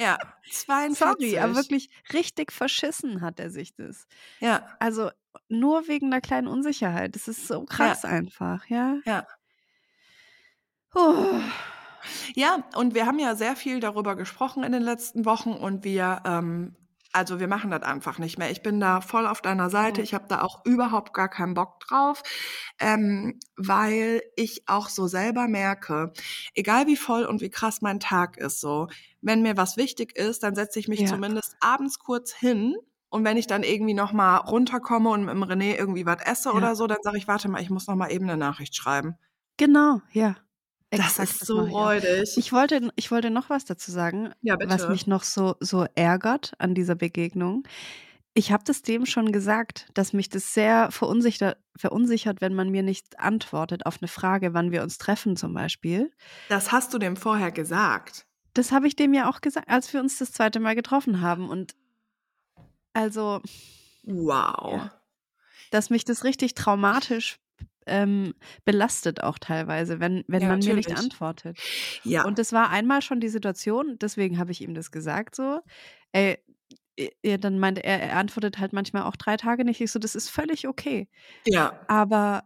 Ja, 42. [LAUGHS] sorry, aber wirklich richtig verschissen hat er sich das. Ja, Also nur wegen einer kleinen Unsicherheit. Das ist so krass einfach, ja. ja. Oh. Ja, und wir haben ja sehr viel darüber gesprochen in den letzten Wochen und wir, ähm, also wir machen das einfach nicht mehr. Ich bin da voll auf deiner Seite. Mhm. Ich habe da auch überhaupt gar keinen Bock drauf, ähm, weil ich auch so selber merke, egal wie voll und wie krass mein Tag ist, so, wenn mir was wichtig ist, dann setze ich mich Ja. zumindest abends kurz hin. Und wenn ich dann irgendwie noch mal runterkomme und mit dem René irgendwie was esse Ja. oder so, dann sage ich, warte mal, ich muss noch mal eben eine Nachricht schreiben. Genau, ja. Das ist so mache ich wollte, ich wollte noch was dazu sagen, Ja, was mich noch so, so ärgert an dieser Begegnung. Ich habe das dem schon gesagt, dass mich das sehr verunsichert, verunsichert, wenn man mir nicht antwortet auf eine Frage, wann wir uns treffen zum Beispiel. Das hast du dem vorher gesagt. Das habe ich dem ja auch gesagt, als wir uns das zweite Mal getroffen haben. Und also, Wow. ja, dass mich das richtig traumatisch ähm, belastet auch teilweise, wenn, wenn Ja, man mir nicht natürlich. antwortet. Ja. Und das war einmal schon die Situation, deswegen habe ich ihm das gesagt so. Ey, ja, dann meinte er, er antwortet halt manchmal auch drei Tage nicht. Ich so, das ist völlig okay. ja. Aber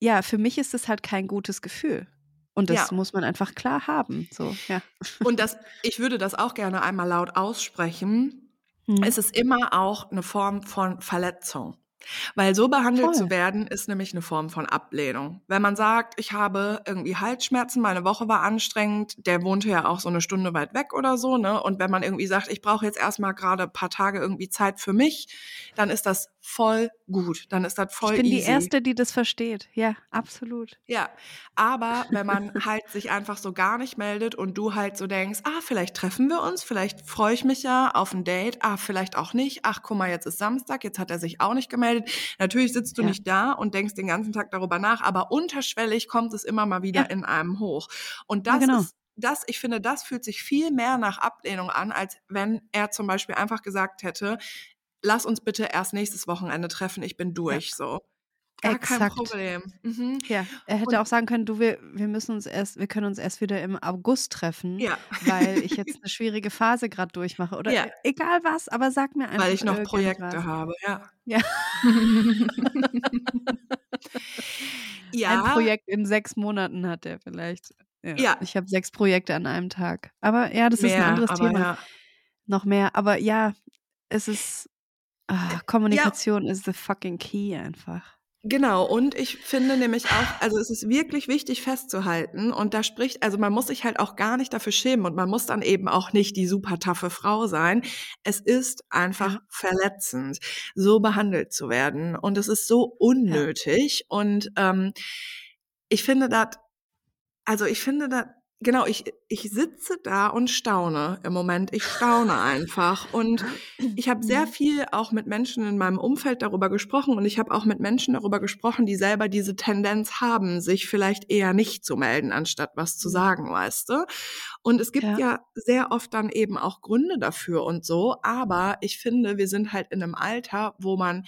ja, für mich ist das halt kein gutes Gefühl. Und das Ja. muss man einfach klar haben. So, ja. Und das, ich würde das auch gerne einmal laut aussprechen. Hm. Es ist immer auch eine Form von Verletzung. Weil so behandelt Voll. zu werden, ist nämlich eine Form von Ablehnung. Wenn man sagt, ich habe irgendwie Halsschmerzen, meine Woche war anstrengend, der wohnte ja auch so eine Stunde weit weg oder so, ne? Und wenn man irgendwie sagt, ich brauche jetzt erstmal gerade ein paar Tage irgendwie Zeit für mich, dann ist das voll gut. Dann ist das voll Ich bin easy. die Erste, die das versteht. Ja, absolut. Ja, aber wenn man halt sich einfach so gar nicht meldet und du halt so denkst, ah, vielleicht treffen wir uns, vielleicht freue ich mich ja auf ein Date, ah, vielleicht auch nicht, ach, guck mal, jetzt ist Samstag, jetzt hat er sich auch nicht gemeldet. Natürlich sitzt du Ja. nicht da und denkst den ganzen Tag darüber nach, aber unterschwellig kommt es immer mal wieder Ja. in einem hoch. Und Ja, das genau. ist das, ich finde, das fühlt sich viel mehr nach Ablehnung an, als wenn er zum Beispiel einfach gesagt hätte, lass uns bitte erst nächstes Wochenende treffen, ich bin durch, so. Gar kein Exakt. Problem. Mhm. Ja, er hätte Und- auch sagen können, du, wir, wir müssen uns erst, wir können uns erst wieder im August treffen, Ja. weil ich [LAUGHS] jetzt eine schwierige Phase gerade durchmache. Oder Ja. egal was, aber sag mir einfach. Weil ich noch. Projekte habe, ja. Ja. [LAUGHS] ja, Ein Projekt in sechs Monaten hat er vielleicht. Ja. Ja. Ich habe sechs Projekte an einem Tag. Aber ja, das ist ein mehr, anderes Thema. ja. Noch mehr. Aber ja, es ist. Ah, Kommunikation ist the fucking key einfach. Genau, und ich finde nämlich auch, also es ist wirklich wichtig festzuhalten und da spricht, also man muss sich halt auch gar nicht dafür schämen und man muss dann eben auch nicht die super taffe Frau sein. Es ist einfach Ja. verletzend, so behandelt zu werden und es ist so unnötig und ähm, ich finde das, also ich finde das, genau, ich, ich sitze da und staune im Moment, ich staune einfach und ich habe sehr viel auch mit Menschen in meinem Umfeld darüber gesprochen und ich habe auch mit Menschen darüber gesprochen, die selber diese Tendenz haben, sich vielleicht eher nicht zu melden, anstatt was zu Mhm. sagen, weißt du? Und es gibt Ja. ja. sehr oft dann eben auch Gründe dafür und so, aber ich finde, wir sind halt in einem Alter, wo man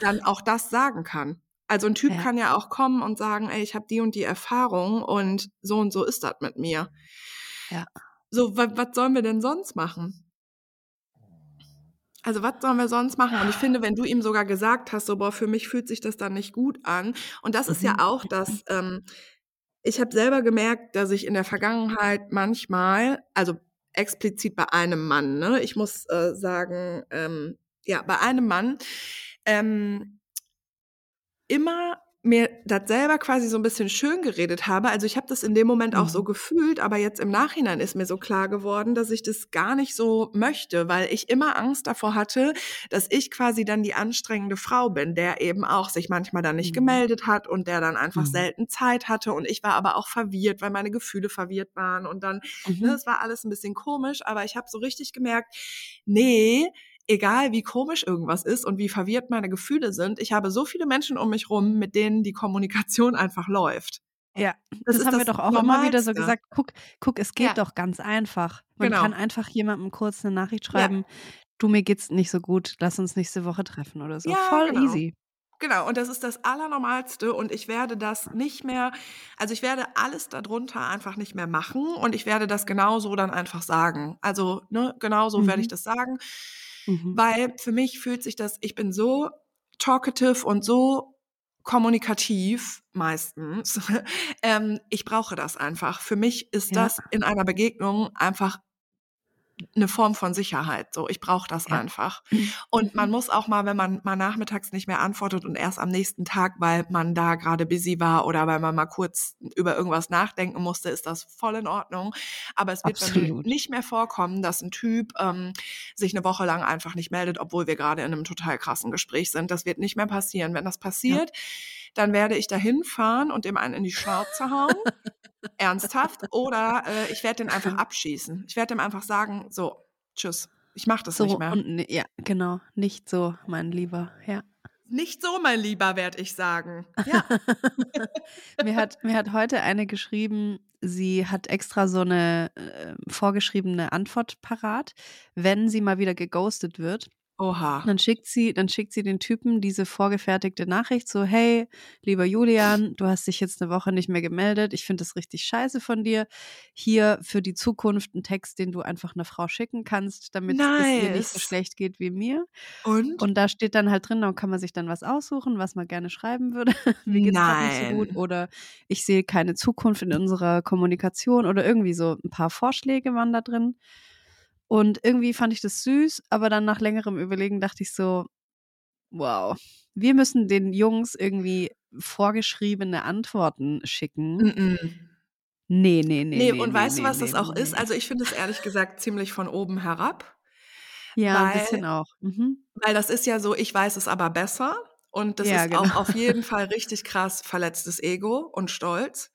dann auch das sagen kann. Also ein Typ Ja. kann ja auch kommen und sagen, ey, ich habe die und die Erfahrung und so und so ist das mit mir. Ja. So, was, sollen wir denn sonst machen? Also was sollen wir sonst machen? Und ich finde, wenn du ihm sogar gesagt hast, so, boah, für mich fühlt sich das dann nicht gut an. Und das ist ja Mhm. auch das, ähm, ich habe selber gemerkt, dass ich in der Vergangenheit manchmal, also explizit bei einem Mann, ne, ich muss äh, sagen, ähm, ja, bei einem Mann, ähm, immer mir das selber quasi so ein bisschen schön geredet habe. Also ich habe das in dem Moment auch so Mhm. gefühlt, aber jetzt im Nachhinein ist mir so klar geworden, dass ich das gar nicht so möchte, weil ich immer Angst davor hatte, dass ich quasi dann die anstrengende Frau bin, der eben auch sich manchmal dann nicht Mhm. gemeldet hat und der dann einfach Mhm. selten Zeit hatte und ich war aber auch verwirrt, weil meine Gefühle verwirrt waren und dann Mhm. Ne, es war alles ein bisschen komisch, aber ich habe so richtig gemerkt, nee, egal wie komisch irgendwas ist und wie verwirrt meine Gefühle sind, ich habe so viele Menschen um mich rum, mit denen die Kommunikation [LAUGHS] einfach läuft. Ja, Das das, haben wir das doch auch immer wieder so Normalste. gesagt. Guck, guck, es geht Ja. doch ganz einfach. Man Genau. kann einfach jemandem kurz eine Nachricht Ja. schreiben. Du, mir geht's nicht so gut. Lass uns nächste Woche treffen oder so. Ja, Voll genau. easy. Genau, und das ist das Allernormalste und ich werde das nicht mehr, also ich werde alles darunter einfach nicht mehr machen und ich werde das genauso dann einfach sagen. Also, ne, genauso werde ich Mhm. das sagen, Mhm. weil für mich fühlt sich das, ich bin so talkative und so kommunikativ meistens. [LAUGHS] ähm, ich brauche das einfach. Für mich ist Ja. das in einer Begegnung einfach eine Form von Sicherheit. So, ich brauche das Ja. einfach. Und man Mhm. muss auch mal, wenn man mal nachmittags nicht mehr antwortet und erst am nächsten Tag, weil man da gerade busy war oder weil man mal kurz über irgendwas nachdenken musste, ist das voll in Ordnung. Aber es wird Absolut. nicht mehr vorkommen, dass ein Typ ähm, sich eine Woche lang einfach nicht meldet, obwohl wir gerade in einem total krassen Gespräch sind. Das wird nicht mehr passieren. Wenn das passiert, dann werde ich dahin fahren und dem einen in die Schnauze hauen. Ernsthaft. Oder äh, ich werde den einfach [LAUGHS] abschießen. Ich werde dem einfach sagen, so, tschüss. Ich mache das So nicht mehr. und ja, genau, nicht so, mein Lieber. Ja. Nicht so, mein Lieber, werde ich sagen. Ja. [LAUGHS] mir, hat, mir hat heute eine geschrieben, sie hat extra so eine äh, vorgeschriebene Antwort parat, wenn sie mal wieder geghostet wird. Oha. Dann schickt sie, dann schickt sie den Typen diese vorgefertigte Nachricht so, hey, lieber Julian, du hast dich jetzt eine Woche nicht mehr gemeldet. Ich finde das richtig scheiße von dir. Hier für die Zukunft ein Text, den du einfach einer Frau schicken kannst, damit es ihr nicht so Nice. schlecht geht wie mir. Und? Und da steht dann halt drin, da kann man sich dann was aussuchen, was man gerne schreiben würde. [LAUGHS] Mir geht's nicht so gut. Oder ich sehe keine Zukunft in unserer Kommunikation oder irgendwie so ein paar Vorschläge waren da drin. Und irgendwie fand ich das süß, aber dann nach längerem Überlegen dachte ich so, Wow. Wir müssen den Jungs irgendwie vorgeschriebene Antworten schicken. Mm -mm. Nee, nee, nee. Nee, nee und nee, weißt du, nee, was das auch ist? Also ich finde es ehrlich gesagt ziemlich von oben herab. Ja, ein weil- bisschen auch. Mhm. Weil das ist ja so, ich weiß es aber besser. Und das Ja, ist auch genau. auf jeden [LAUGHS] Fall richtig krass verletztes Ego und Stolz.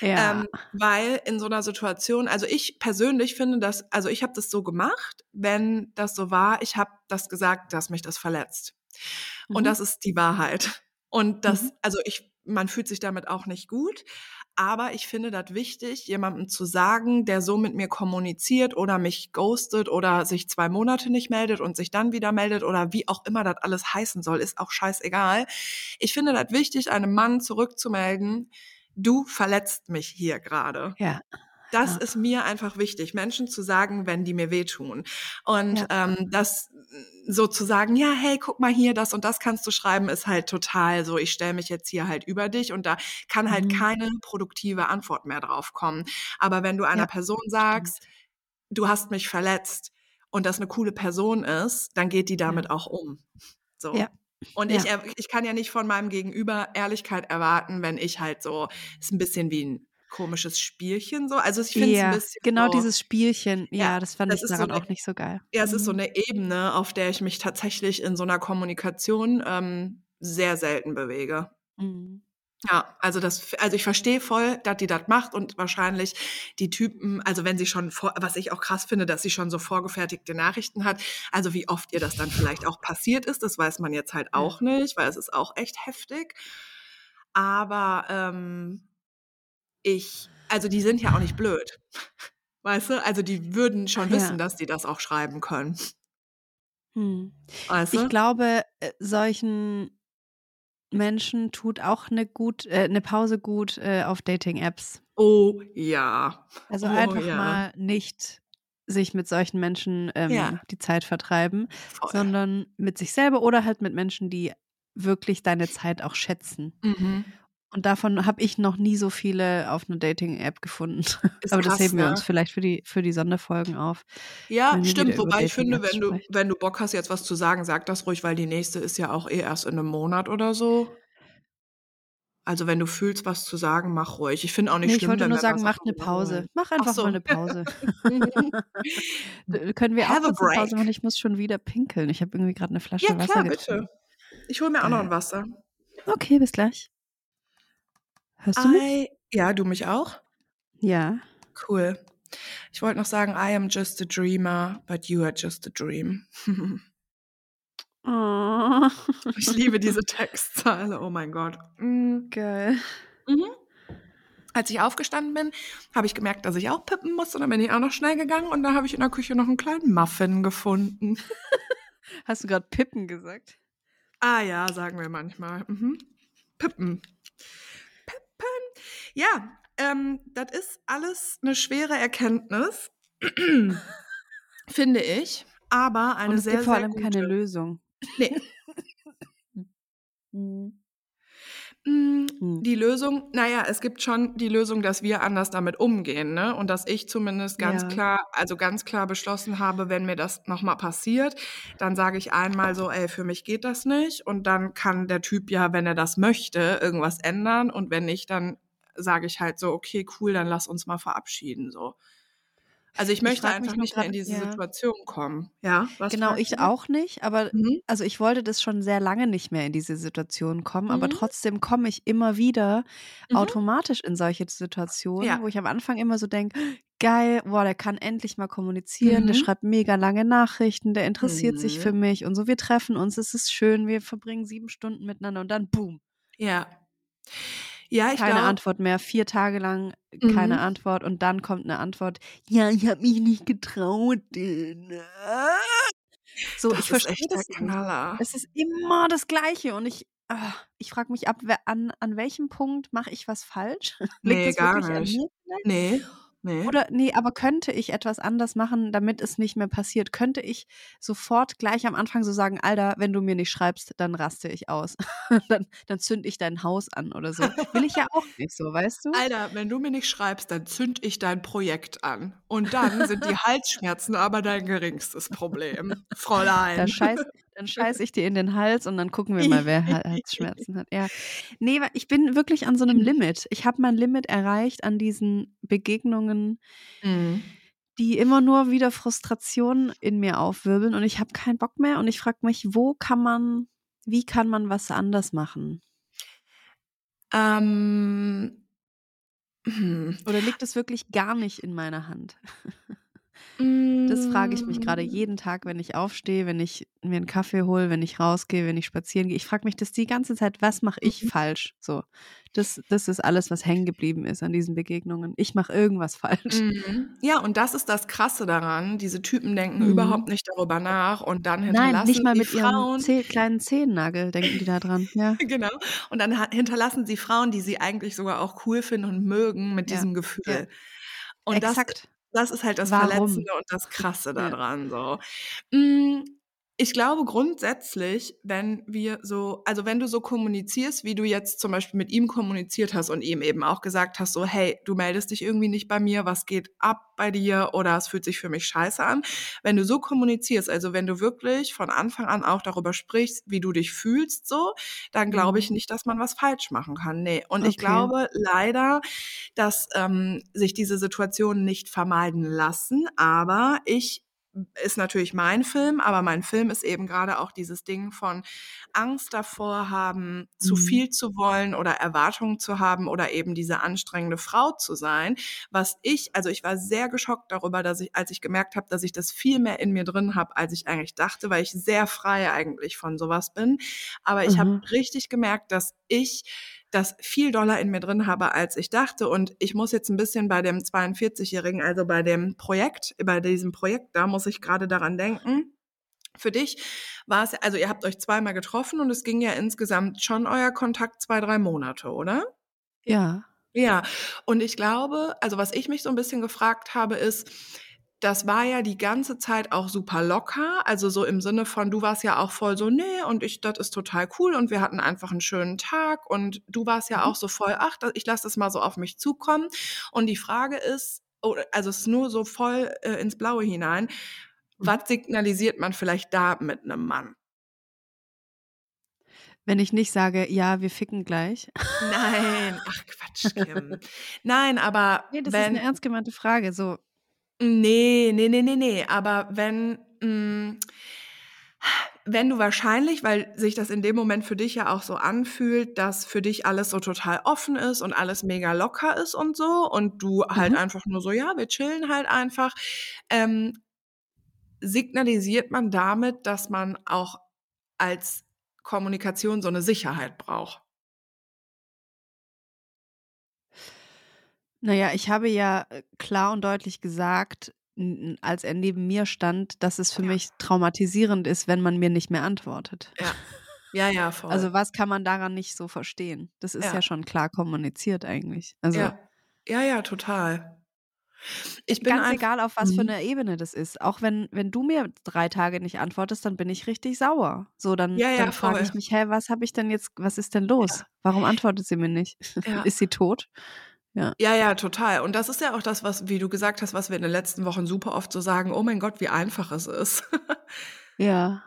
Ja. Ähm, weil in so einer Situation, also ich persönlich finde das, also ich habe das so gemacht, wenn das so war, ich habe das gesagt, dass mich das verletzt. Und Mhm. das ist die Wahrheit. Und das, Mhm. also ich, man fühlt sich damit auch nicht gut. Aber ich finde das wichtig, jemandem zu sagen, der so mit mir kommuniziert oder mich ghostet oder sich zwei Monate nicht meldet und sich dann wieder meldet oder wie auch immer das alles heißen soll, ist auch scheißegal. Ich finde das wichtig, einem Mann zurückzumelden, du verletzt mich hier gerade. ja. Das Ja. ist mir einfach wichtig, Menschen zu sagen, wenn die mir wehtun. Und Ja. ähm, das so zu sagen, ja, hey, guck mal hier, das und das kannst du schreiben, ist halt total so, ich stelle mich jetzt hier halt über dich und da kann halt Mhm. keine produktive Antwort mehr drauf kommen. Aber wenn du einer Ja, Person sagst, du hast mich verletzt und das eine coole Person ist, dann geht die damit auch um. So. Ja. Und ich, ich kann ja nicht von meinem Gegenüber Ehrlichkeit erwarten, wenn ich halt so, ist ein bisschen wie ein komisches Spielchen so. Also ich finde es ja, ein bisschen genau so, dieses Spielchen. Ja, Ja, das fand das ich ist so daran eine- auch nicht so geil. ja, es ist so Mhm. eine Ebene, auf der ich mich tatsächlich in so einer Kommunikation ähm, sehr selten bewege. Mhm. Ja, also das, also ich verstehe voll, dass die das macht und wahrscheinlich die Typen, also wenn sie schon vor, was ich auch krass finde, dass sie schon so vorgefertigte Nachrichten hat, also wie oft ihr das dann vielleicht auch passiert ist, das weiß man jetzt halt auch nicht, weil es ist auch echt heftig. Aber ähm, ich, also die sind ja auch nicht blöd. [LAUGHS] Weißt du? Also die würden schon Ja. wissen, dass die das auch schreiben können. Hm. Weißt du? Ich glaube, äh, solchen Menschen tut auch eine gut, äh, eine Pause gut äh, auf Dating-Apps. Oh ja. Also Oh, einfach ja. mal nicht sich mit solchen Menschen ähm, Ja. die Zeit vertreiben, Voll. sondern mit sich selber oder halt mit Menschen, die wirklich deine Zeit auch schätzen. Mhm. Und davon habe ich noch nie so viele auf einer Dating-App gefunden. [LAUGHS] Ist Aber das krass, heben wir ne? uns vielleicht für die, für die Sonderfolgen auf. Ja, stimmt. Wobei ich finde, wenn du, wenn du Bock hast, jetzt was zu sagen, sag das ruhig, weil die nächste ist ja auch eh erst in einem Monat oder so. Also wenn du fühlst, was zu sagen, mach ruhig. Ich finde auch nicht Nee, ich schlimm, wollte wenn nur sagen, auch eine Pause. Mach einfach so. mal eine Pause. [LAUGHS] Können wir auch Have a kurz eine Pause machen? Ich muss schon wieder pinkeln. Ich habe irgendwie gerade eine Flasche Ja, Wasser klar, getrunken. bitte. Ich hole mir auch noch ein Geil. Wasser. Okay, bis gleich. Hörst du mich? I, ja, du mich auch? Ja. Cool. Ich wollte noch sagen, I am just a dreamer, but you are just a dream. Oh. [LAUGHS] ich liebe diese Textzeile, oh mein Gott. Mm. Geil. Mhm. Als ich aufgestanden bin, habe ich gemerkt, dass ich auch pippen muss und dann bin ich auch noch schnell gegangen und da habe ich in der Küche noch einen kleinen Muffin gefunden. [LAUGHS] Hast du gerade Pippen gesagt? Ah ja, sagen wir manchmal. Mhm. Pippen. Ja, ähm, das ist alles eine schwere Erkenntnis, finde ich, aber eine Und es sehr, gibt vor allem keine Lösung. Nee. Mhm. [LAUGHS] Mm, Hm. Die Lösung, naja, es gibt schon die Lösung, dass wir anders damit umgehen, ne? Und dass ich zumindest ganz Ja. klar, also ganz klar beschlossen habe, wenn mir das nochmal passiert, dann sage ich einmal so, ey, für mich geht das nicht. Und dann kann der Typ ja, wenn er das möchte, irgendwas ändern. Und wenn nicht, dann sage ich halt so, okay, cool, dann lass uns mal verabschieden, so. Also ich Ich möchte mich einfach nicht mehr in diese ja. Situation kommen. Ja, Genau, ich auch nicht, aber Mhm. also ich wollte das schon sehr lange nicht mehr in diese Situation kommen, aber Mhm. trotzdem komme ich immer wieder Mhm. automatisch in solche Situationen, Ja. wo ich am Anfang immer so denke, [GASPS] geil, boah, der kann endlich mal kommunizieren, der Mhm. schreibt mega lange Nachrichten, der interessiert sich Mhm. für mich und so, wir treffen uns, es ist schön, wir verbringen sieben Stunden miteinander und dann boom, Ja. Ja, ich keine glaube. Antwort mehr, vier Tage lang keine Mhm. Antwort und dann kommt eine Antwort, ja, ich habe mich nicht getraut. äh, So, Das ich verstehe das. Knaller. Es ist immer das Gleiche und ich, ah, ich frage mich ab, an, an welchem Punkt mache ich was falsch? [LAUGHS] Liegt Nee, gar nicht. Nee, nee. Oder nee, aber könnte ich etwas anders machen, damit es nicht mehr passiert? Könnte ich sofort gleich am Anfang so sagen, Alter, wenn du mir nicht schreibst, dann raste ich aus. [LAUGHS] dann, dann zünd ich dein Haus an oder so. Will ich ja auch [LAUGHS] nicht so, weißt du? Alter, wenn du mir nicht schreibst, dann zünd ich dein Projekt an. Und dann sind die [LAUGHS] Halsschmerzen aber dein geringstes Problem. Da Fräulein. Dann [LAUGHS] scheiße ich dir in den Hals und dann gucken wir mal, wer Halsschmerzen hat. Ja. Nee, ich bin wirklich an so einem Limit. Ich habe mein Limit erreicht an diesen Begegnungen, mhm. die immer nur wieder Frustration in mir aufwirbeln und ich habe keinen Bock mehr und ich frage mich, wo kann man, wie kann man was anders machen? Ähm, hm. Oder liegt es wirklich gar nicht in meiner Hand? [LAUGHS] Das frage ich mich gerade mm. jeden Tag, wenn ich aufstehe, wenn ich mir einen Kaffee hole, wenn ich rausgehe, wenn ich spazieren gehe. Ich frage mich das die ganze Zeit, was mache ich mhm. falsch? So, das, das ist alles, was hängen geblieben ist an diesen Begegnungen. Ich mache irgendwas falsch. Mhm. Ja, und das ist das Krasse daran. Diese Typen denken mhm. überhaupt nicht darüber nach und dann hinterlassen Nein, nicht mal mit Frauen, ihrem Zeh kleinen Zehennagel denken die da dran. Ja. [LAUGHS] genau. Und dann hinterlassen sie Frauen, die sie eigentlich sogar auch cool finden und mögen mit ja. diesem Gefühl. Ja. Und Exakt. das das ist halt das Warum? Verletzende und das Krasse daran. So. Mm, ich glaube grundsätzlich, wenn wir so, also wenn du so kommunizierst, wie du jetzt zum Beispiel mit ihm kommuniziert hast und ihm eben auch gesagt hast, so, hey, du meldest dich irgendwie nicht bei mir, was geht ab bei dir oder es fühlt sich für mich scheiße an. Wenn du so kommunizierst, also wenn du wirklich von Anfang an auch darüber sprichst, wie du dich fühlst, so, dann glaube ich mhm. nicht, dass man was falsch machen kann. Nee. Und okay. ich glaube leider, dass ähm, sich diese Situationen nicht vermeiden lassen, aber ich ist natürlich mein Film, aber mein Film ist eben gerade auch dieses Ding von Angst davor haben, mhm. zu viel zu wollen oder Erwartungen zu haben oder eben diese anstrengende Frau zu sein. Was ich, also ich war sehr geschockt darüber, dass ich, als ich gemerkt habe, dass ich das viel mehr in mir drin habe, als ich eigentlich dachte, weil ich sehr frei eigentlich von sowas bin. Aber ich mhm. habe richtig gemerkt, dass ich das viel doller in mir drin habe, als ich dachte. Und ich muss jetzt ein bisschen bei dem 42-Jährigen, also bei dem Projekt, bei diesem Projekt, da muss ich gerade daran denken. Für dich war es, also ihr habt euch zweimal getroffen und es ging ja insgesamt schon euer Kontakt zwei, drei Monate, oder? Ja. Ja. Und ich glaube, also was ich mich so ein bisschen gefragt habe, ist, das war ja die ganze Zeit auch super locker. Also so im Sinne von, du warst ja auch voll so, nee, und ich, das ist total cool und wir hatten einfach einen schönen Tag und du warst ja mhm. auch so voll, ach, ich lasse das mal so auf mich zukommen. Und die Frage ist, also es ist nur so voll äh, ins Blaue hinein, mhm. was signalisiert man vielleicht da mit einem Mann? Wenn ich nicht sage, ja, wir ficken gleich. Nein, ach Quatsch, Kim. [LAUGHS] Nein, aber nee, das wenn, ist eine ernst gemeinte Frage. So, Nee, nee, nee, nee, nee. Aber wenn, hm, wenn du wahrscheinlich, weil sich das in dem Moment für dich ja auch so anfühlt, dass für dich alles so total offen ist und alles mega locker ist und so und du halt mhm. einfach nur so, ja, wir chillen halt einfach, ähm, signalisiert man damit, dass man auch als Kommunikation so eine Sicherheit braucht. Naja, ich habe ja äh, klar und deutlich gesagt, als er neben mir stand, dass es für ja. mich traumatisierend ist, wenn man mir nicht mehr antwortet. Ja. Ja, ja, voll. Also was kann man daran nicht so verstehen? Das ist ja, ja schon klar kommuniziert eigentlich. Also, ja. ja, ja, total. Ich bin ganz egal, auf was für mhm. eine Ebene das ist. Auch wenn, wenn du mir drei Tage nicht antwortest, dann bin ich richtig sauer. So, dann, ja, ja, dann frage ich mich, hä, was habe ich denn jetzt, was ist denn los? Warum antwortet sie mir nicht? [LAUGHS] ist sie tot? Ja. ja, ja, total. Und das ist ja auch das, was, wie du gesagt hast, was wir in den letzten Wochen super oft so sagen, oh mein Gott, wie einfach es ist. [LAUGHS] ja.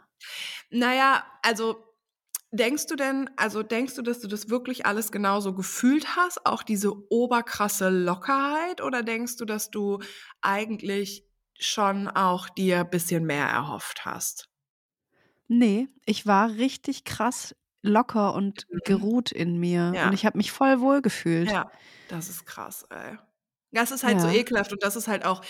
Naja, also denkst du denn, also denkst du, dass du das wirklich alles genauso gefühlt hast, auch diese oberkrasse Lockerheit, oder denkst du, dass du eigentlich schon auch dir ein bisschen mehr erhofft hast? Nee, ich war richtig krass locker und mhm. geruht in mir. Ja. Und ich habe mich voll wohl gefühlt. Ja, das ist krass, ey. Das ist halt ja. so ekelhaft und das ist halt auch,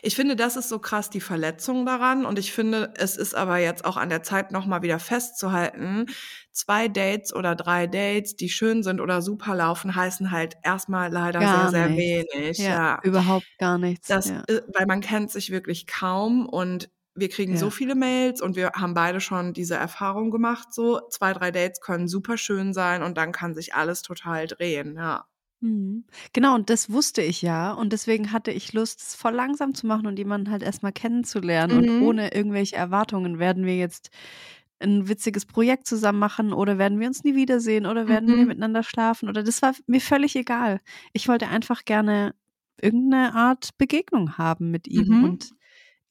ich finde, das ist so krass die Verletzung daran und ich finde, es ist aber jetzt auch an der Zeit nochmal wieder festzuhalten, zwei Dates oder drei Dates, die schön sind oder super laufen, heißen halt erstmal leider gar sehr, sehr wenig. Ja, ja, überhaupt gar nichts. Das, ja. Weil man kennt sich wirklich kaum und wir kriegen ja. so viele Mails und wir haben beide schon diese Erfahrung gemacht. So zwei, drei Dates können super schön sein und dann kann sich alles total drehen. Ja. Mhm. Genau, und das wusste ich ja. Und deswegen hatte ich Lust, es voll langsam zu machen und jemanden halt erstmal kennenzulernen. Mhm. Und ohne irgendwelche Erwartungen werden wir jetzt ein witziges Projekt zusammen machen oder werden wir uns nie wiedersehen oder werden mhm. wir miteinander schlafen oder das war mir völlig egal. Ich wollte einfach gerne irgendeine Art Begegnung haben mit ihm mhm. und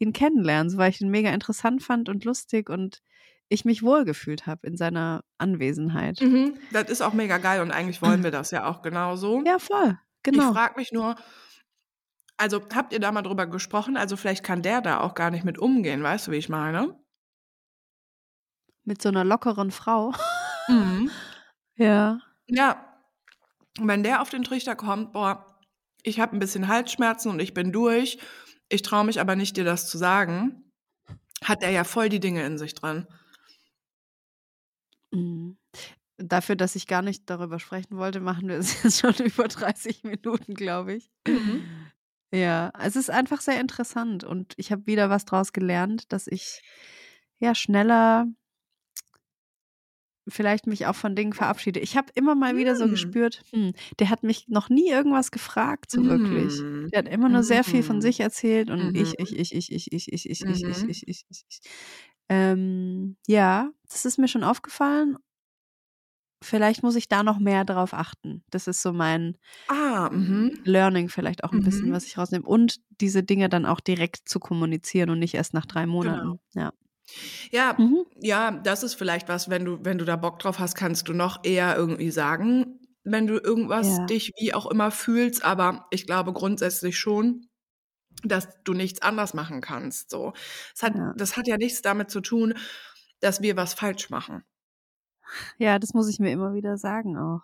ihn kennenlernen, so weil ich ihn mega interessant fand und lustig und ich mich wohlgefühlt habe in seiner Anwesenheit. Mhm, das ist auch mega geil und eigentlich wollen wir das ja auch genauso. Ja, voll, Ich genau. frage mich nur, also habt ihr da mal drüber gesprochen? Also vielleicht kann der da auch gar nicht mit umgehen, weißt du, wie ich meine? Mit so einer lockeren Frau. Mhm. [LAUGHS] Ja. Ja, wenn der auf den Trichter kommt, boah, ich habe ein bisschen Halsschmerzen und ich bin durch, ich traue mich aber nicht, dir das zu sagen, hat er ja voll die Dinge in sich dran. Mhm. Dafür, dass ich gar nicht darüber sprechen wollte, machen wir es [LAUGHS] jetzt schon über 30 Minuten, glaube ich. Mhm. Ja, es ist einfach sehr interessant und ich habe wieder was draus gelernt, dass ich ja schneller vielleicht mich auch von Dingen verabschiede. Ich habe immer mal wieder so Mm. gespürt, hm, der hat mich noch nie irgendwas gefragt, so wirklich. Mm. Der hat immer nur sehr viel von Mhm. sich erzählt und ich, Mhm. ich, ich, ich, ich, ich, ich, ich, ich, ich, Mhm. ich, ich, ich, ich. Ähm, ja, das ist mir schon aufgefallen. Vielleicht muss ich da noch mehr drauf achten. Das ist so mein Ah, mhm. Learning vielleicht auch ein bisschen, Mhm. was ich rausnehme. Und diese Dinge dann auch direkt zu kommunizieren und nicht erst nach drei Monaten. Genau. Ja. Ja, Mhm. ja, das ist vielleicht was, wenn du, wenn du da Bock drauf hast, kannst du noch eher irgendwie sagen, wenn du irgendwas Ja. dich wie auch immer fühlst. Aber ich glaube grundsätzlich schon, dass du nichts anders machen kannst. So, es hat, Ja. das hat ja nichts damit zu tun, dass wir was falsch machen. ja, das muss ich mir immer wieder sagen auch.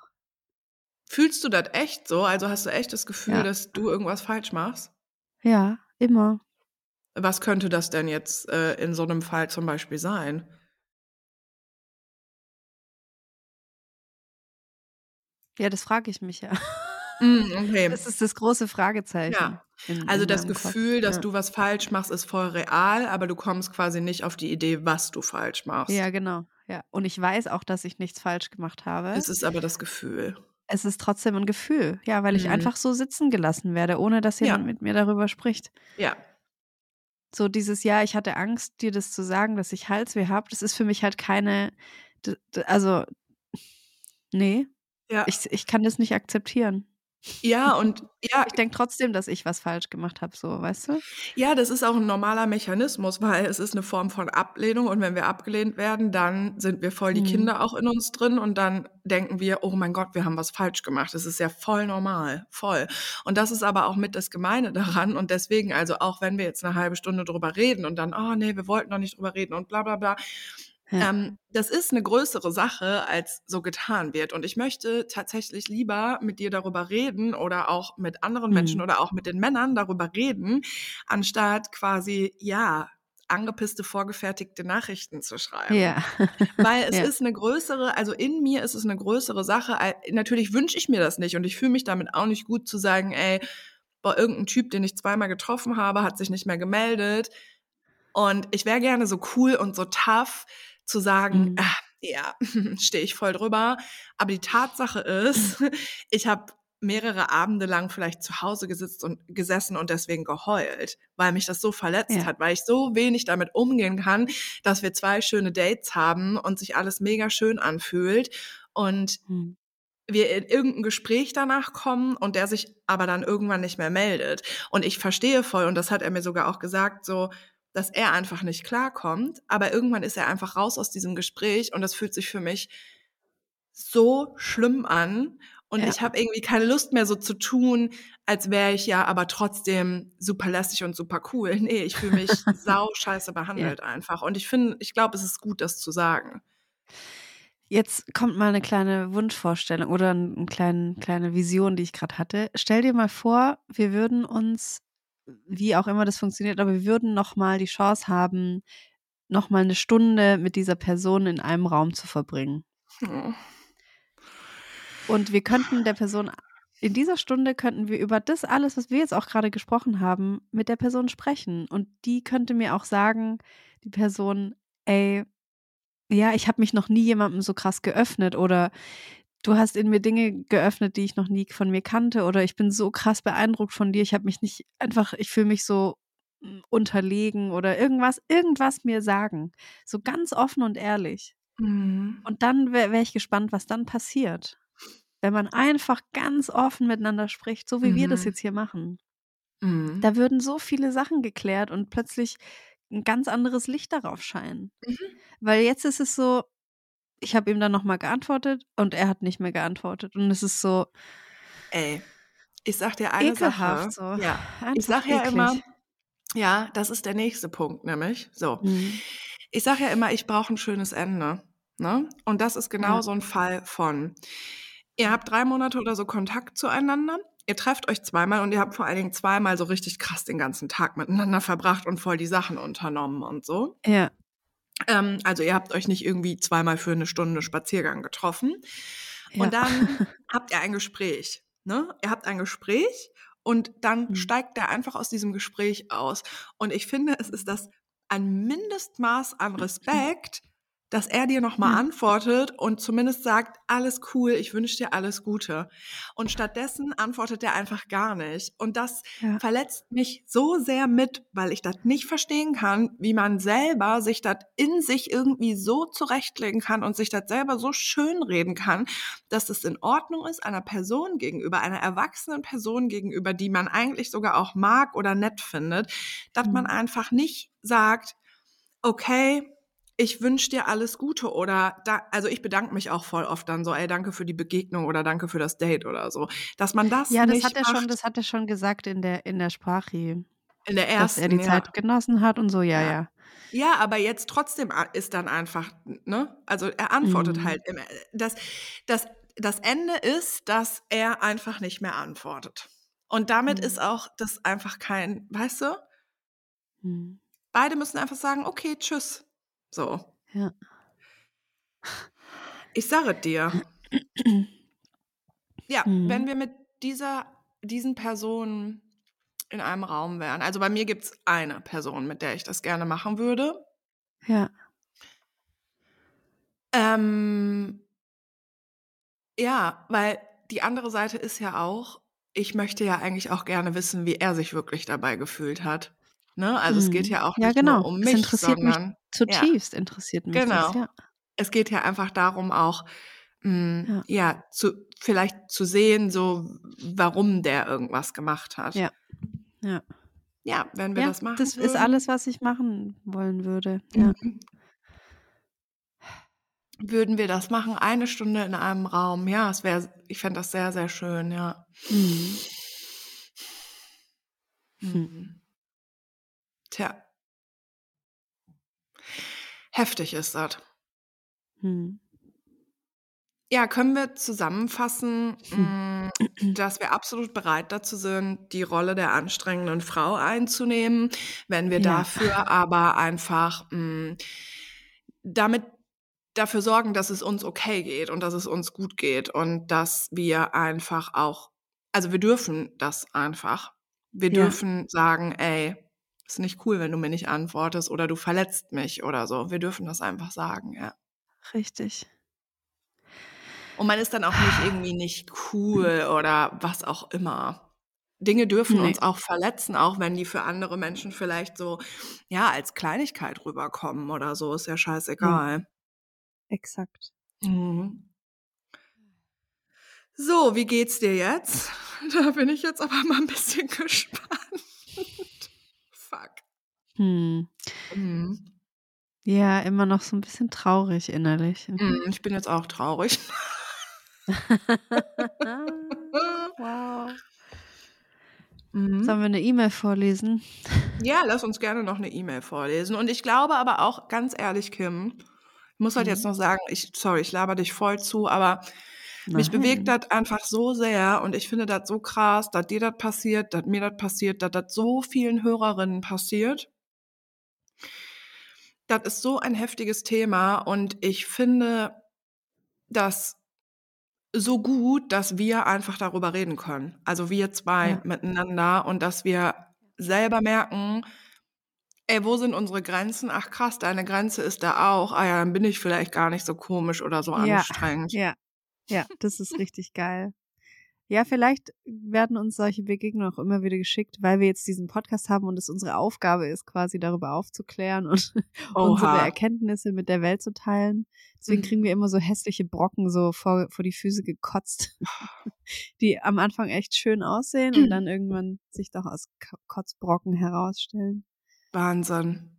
Fühlst du das echt so? Also hast du echt das Gefühl, Ja. dass du irgendwas falsch machst? Ja, immer. Was könnte das denn jetzt äh, in so einem Fall zum Beispiel sein? Ja, das frage ich mich ja. Mm, okay. Das ist das große Fragezeichen. Ja. in- Also in das meinem Kopf. Gefühl, dass ja. du was falsch machst, ist voll real, aber du kommst quasi nicht auf die Idee, was du falsch machst. Ja, genau. Ja. Und ich weiß auch, dass ich nichts falsch gemacht habe. Es ist aber das Gefühl. es ist trotzdem ein Gefühl. Ja, weil ich Mhm. einfach so sitzen gelassen werde, ohne dass Ja. jemand mit mir darüber spricht. Ja. So dieses Jahr, ich hatte Angst, dir das zu sagen, dass ich Halsweh habe. Das ist für mich halt keine, also, nee, Ja. ich, ich kann das nicht akzeptieren. Ja, und [LAUGHS] ja, Ich denke trotzdem, dass ich was falsch gemacht habe, so, weißt du? ja, das ist auch ein normaler Mechanismus, weil es ist eine Form von Ablehnung und wenn wir abgelehnt werden, dann sind wir voll die Mhm. Kinder auch in uns drin und dann denken wir, oh mein Gott, wir haben was falsch gemacht. Das ist ja voll normal, voll. Und das ist aber auch mit das Gemeine [LAUGHS] daran und deswegen, also auch wenn wir jetzt eine halbe Stunde drüber reden und dann, oh nee, wir wollten noch nicht drüber reden und bla bla bla, Ja. Ähm, das ist eine größere Sache, als so getan wird. Und ich möchte tatsächlich lieber mit dir darüber reden oder auch mit anderen Menschen Mhm. oder auch mit den Männern darüber reden, anstatt quasi, ja, angepisste, vorgefertigte Nachrichten zu schreiben. ja. [LAUGHS] Weil es Ja. ist eine größere, also in mir ist es eine größere Sache. Natürlich wünsche ich mir das nicht und ich fühle mich damit auch nicht gut zu sagen, ey, boah, irgendein Typ, den ich zweimal getroffen habe, hat sich nicht mehr gemeldet. Und ich wäre gerne so cool und so tough zu sagen, Mhm. ah, ja, [LAUGHS] stehe ich voll drüber. Aber die Tatsache ist, [LAUGHS] ich habe mehrere Abende lang vielleicht zu Hause gesitzt und gesessen und deswegen geheult, weil mich das so verletzt Ja. hat, weil ich so wenig damit umgehen kann, dass wir zwei schöne Dates haben und sich alles mega schön anfühlt und Mhm. wir in irgendein Gespräch danach kommen und der sich aber dann irgendwann nicht mehr meldet. Und ich verstehe voll, und das hat er mir sogar auch gesagt, so, dass er einfach nicht klarkommt, aber irgendwann ist er einfach raus aus diesem Gespräch und das fühlt sich für mich so schlimm an. Und Ja. ich habe irgendwie keine Lust mehr so zu tun, als wäre ich ja aber trotzdem super lässig und super cool. Nee, ich fühle mich [LAUGHS] sau scheiße behandelt einfach. Und ich finde, ich glaube, es ist gut, das zu sagen. Jetzt kommt mal eine kleine Wunschvorstellung oder eine kleine, kleine Vision, die ich gerade hatte. Stell dir mal vor, wir würden uns, wie auch immer das funktioniert, aber wir würden noch mal die Chance haben, noch mal eine Stunde mit dieser Person in einem Raum zu verbringen. Hm. Und wir könnten der Person, in dieser Stunde könnten wir über das alles, was wir jetzt auch gerade gesprochen haben, mit der Person sprechen. Und die könnte mir auch sagen, die Person, ey, ja, ich habe mich noch nie jemandem so krass geöffnet oder du hast in mir Dinge geöffnet, die ich noch nie von mir kannte oder ich bin so krass beeindruckt von dir, ich habe mich nicht einfach, ich fühle mich so mm, unterlegen oder irgendwas, irgendwas mir sagen. So ganz offen und ehrlich. Mhm. Und dann wäre wär ich gespannt, was dann passiert. Wenn man einfach ganz offen miteinander spricht, so wie wir das Mhm. jetzt hier machen. Mhm. Da würden so viele Sachen geklärt und plötzlich ein ganz anderes Licht darauf scheinen. Mhm. Weil jetzt ist es so, ich habe ihm dann nochmal geantwortet und er hat nicht mehr geantwortet. Und es ist so Ey, ich sag dir eine ekelhaft. Sache. So. Ja, ich sag ja eklig. immer, ja, das ist der nächste Punkt, nämlich. So. Mhm. Ich sag ja immer, ich brauche ein schönes Ende. Ne? Und das ist genau Ja. so ein Fall von, ihr habt drei Monate oder so Kontakt zueinander, ihr trefft euch zweimal und ihr habt vor allen Dingen zweimal so richtig krass den ganzen Tag miteinander verbracht und voll die Sachen unternommen und so. Ja. Ähm, also ihr habt euch nicht irgendwie zweimal für eine Stunde Spaziergang getroffen. ja. Und dann [LAUGHS] habt ihr ein Gespräch. Ne? Ihr habt ein Gespräch und dann Mhm. steigt er einfach aus diesem Gespräch aus. Und ich finde, es ist das ein Mindestmaß an [LAUGHS] Respekt, dass er dir nochmal Ja. antwortet und zumindest sagt, alles cool, ich wünsche dir alles Gute. Und stattdessen antwortet er einfach gar nicht. Und das Ja. verletzt mich so sehr mit, weil ich das nicht verstehen kann, wie man selber sich das in sich irgendwie so zurechtlegen kann und sich das selber so schön reden kann, dass es in Ordnung ist, einer Person gegenüber, einer erwachsenen Person gegenüber, die man eigentlich sogar auch mag oder nett findet, dass man Mhm. einfach nicht sagt, okay, ich wünsche dir alles Gute oder da, also ich bedanke mich auch voll oft dann so, ey, danke für die Begegnung oder danke für das Date oder so. Dass man das Ja, das nicht hat er macht schon, das hat er schon gesagt in der, in der Sprache, in der dass ersten, er die ja. Zeit genossen hat und so, ja, Ja. ja. Aber jetzt trotzdem ist dann einfach, ne? Also er antwortet Mhm. halt immer. Das, das, das Ende ist, dass er einfach nicht mehr antwortet. Und damit Mhm. ist auch das einfach kein, weißt du? Mhm. Beide müssen einfach sagen, okay, tschüss. So. Ja. Ich sage dir. Ja, Mhm. wenn wir mit dieser, diesen Personen in einem Raum wären. Also bei mir gibt es eine Person, mit der ich das gerne machen würde. Ja. Ähm, ja, weil die andere Seite ist ja auch, ich möchte ja eigentlich auch gerne wissen, wie er sich wirklich dabei gefühlt hat. Ne? Also es geht Mhm. ja auch Ja, nicht genau. nur um Es mich, interessiert mich sondern ja, zutiefst, interessiert mich das, genau. ja. Es geht ja einfach darum, auch mh, Ja. ja, zu, vielleicht zu sehen, so warum der irgendwas gemacht hat. Ja. Ja. Ja, wenn wir Ja, das machen das ist würden. alles, was ich machen wollen würde. Ja. Mhm. Würden wir das machen, eine Stunde in einem Raum? Ja, es wäre, ich fände das sehr, sehr schön, ja. Mhm. Hm. Mhm. Tja. Heftig ist das. Mhm. Ja, können wir zusammenfassen, Hm. mh, dass wir absolut bereit dazu sind, die Rolle der anstrengenden Frau einzunehmen, wenn wir Ja. dafür aber einfach mh, damit dafür sorgen, dass es uns okay geht und dass es uns gut geht und dass wir einfach auch, also wir dürfen das einfach. Wir Ja. dürfen sagen, ey, ist nicht cool, wenn du mir nicht antwortest oder du verletzt mich oder so. Wir dürfen das einfach sagen, ja. Richtig. Und man ist dann auch nicht irgendwie nicht cool oder was auch immer. Dinge dürfen Nee. uns auch verletzen, auch wenn die für andere Menschen vielleicht so, ja, als Kleinigkeit rüberkommen oder so, ist ja scheißegal. Exakt. Mhm. So, wie geht's dir jetzt? [LAUGHS] Da bin ich jetzt aber mal ein bisschen [LAUGHS] gespannt. Hm. Mhm. Ja, immer noch so ein bisschen traurig innerlich. Mhm, Ich bin jetzt auch traurig. [LAUGHS] wow. Mhm. Sollen wir eine E-Mail vorlesen? Ja, lass uns gerne noch eine E-Mail vorlesen. Und ich glaube aber auch, ganz ehrlich, Kim, ich muss halt jetzt Mhm. noch sagen, ich, sorry, ich laber dich voll zu, aber mich bewegt Nein. das einfach so sehr und ich finde das so krass, dass dir das passiert, dass mir das passiert, dass das so vielen Hörerinnen passiert. Das ist so ein heftiges Thema und ich finde das so gut, dass wir einfach darüber reden können. Also wir zwei Ja. miteinander und dass wir selber merken, ey, wo sind unsere Grenzen? Ach krass, deine Grenze ist da auch. Ah ja, dann bin ich vielleicht gar nicht so komisch oder so Ja, anstrengend. ja, ja, das ist richtig geil. Ja, vielleicht werden uns solche Begegnungen auch immer wieder geschickt, weil wir jetzt diesen Podcast haben und es unsere Aufgabe ist, quasi darüber aufzuklären und [LAUGHS] unsere. Erkenntnisse mit der Welt zu teilen. Deswegen Mhm. kriegen wir immer so hässliche Brocken so vor, vor die Füße gekotzt, [LAUGHS] die am Anfang echt schön aussehen und dann irgendwann sich doch als Ko- Kotzbrocken herausstellen. Wahnsinn.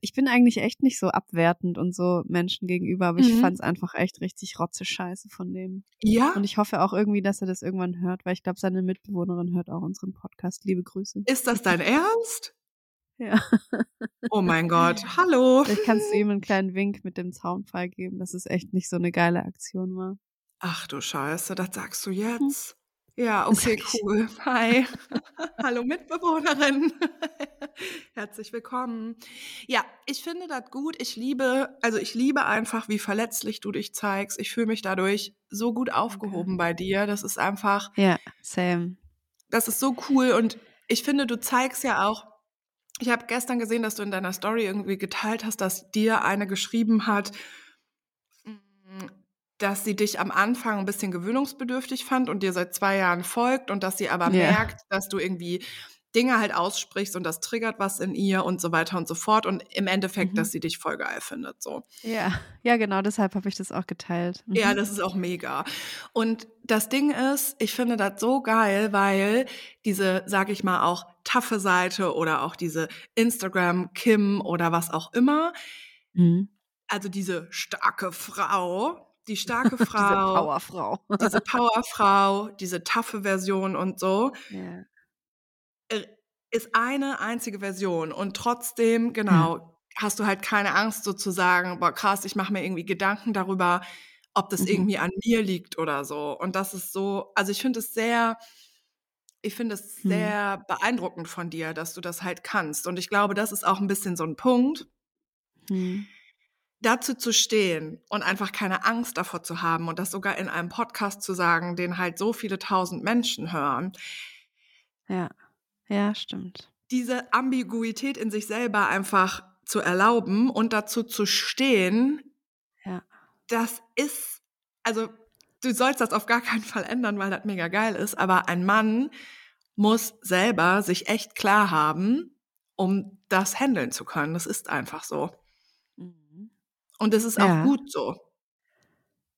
Ich bin eigentlich echt nicht so abwertend und so Menschen gegenüber, aber ich Mhm. fand's einfach echt richtig rotze Scheiße von dem. Ja? Und ich hoffe auch irgendwie, dass er das irgendwann hört, weil ich glaube, seine Mitbewohnerin hört auch unseren Podcast. Liebe Grüße. Ist das dein Ernst? Ja. Oh mein Gott. [LAUGHS] Hallo. Vielleicht kannst du ihm einen kleinen Wink mit dem Zaunpfeil geben, dass es echt nicht so eine geile Aktion war. Ach du Scheiße, das sagst du jetzt? Ja, [LAUGHS] okay, cool. Hi. [LAUGHS] Hallo Mitbewohnerin. [LAUGHS] Herzlich willkommen. Ja, ich finde das gut. Ich liebe, also ich liebe einfach, wie verletzlich du dich zeigst. Ich fühle mich dadurch so gut aufgehoben bei dir. Das ist einfach, Ja, same. das ist so cool und ich finde, du zeigst ja auch, ich habe gestern gesehen, dass du in deiner Story irgendwie geteilt hast, dass dir eine geschrieben hat, dass sie dich am Anfang ein bisschen gewöhnungsbedürftig fand und dir seit zwei Jahren folgt und dass sie aber Ja. merkt, dass du irgendwie Dinge halt aussprichst und das triggert was in ihr und so weiter und so fort und im Endeffekt, Mhm. dass sie dich voll geil findet, so. Ja, ja, genau, deshalb habe ich das auch geteilt. Mhm. Ja, das ist auch mega. Und das Ding ist, ich finde das so geil, weil diese, sag ich mal, auch taffe Seite oder auch diese Instagram Kim oder was auch immer, Mhm. also diese starke Frau, die starke [LAUGHS] Diese Frau, Powerfrau. diese [LAUGHS] Powerfrau, diese taffe Version und so, ja. äh, ist eine einzige Version und trotzdem, genau, hast du halt keine Angst sozusagen, boah krass, ich mache mir irgendwie Gedanken darüber, ob das Mhm. irgendwie an mir liegt oder so. Und das ist so, also ich finde es sehr, ich finde es Hm. sehr beeindruckend von dir, dass du das halt kannst. Und ich glaube, das ist auch ein bisschen so ein Punkt, Mhm. Dazu zu stehen und einfach keine Angst davor zu haben und das sogar in einem Podcast zu sagen, den halt so viele tausend Menschen hören. Ja. Ja, stimmt. diese Ambiguität in sich selber einfach zu erlauben und dazu zu stehen, Ja. das ist, also du sollst das auf gar keinen Fall ändern, weil das mega geil ist, aber ein Mann muss selber sich echt klar haben, um das handeln zu können. Das ist einfach so. Und es ist Ja. auch gut so.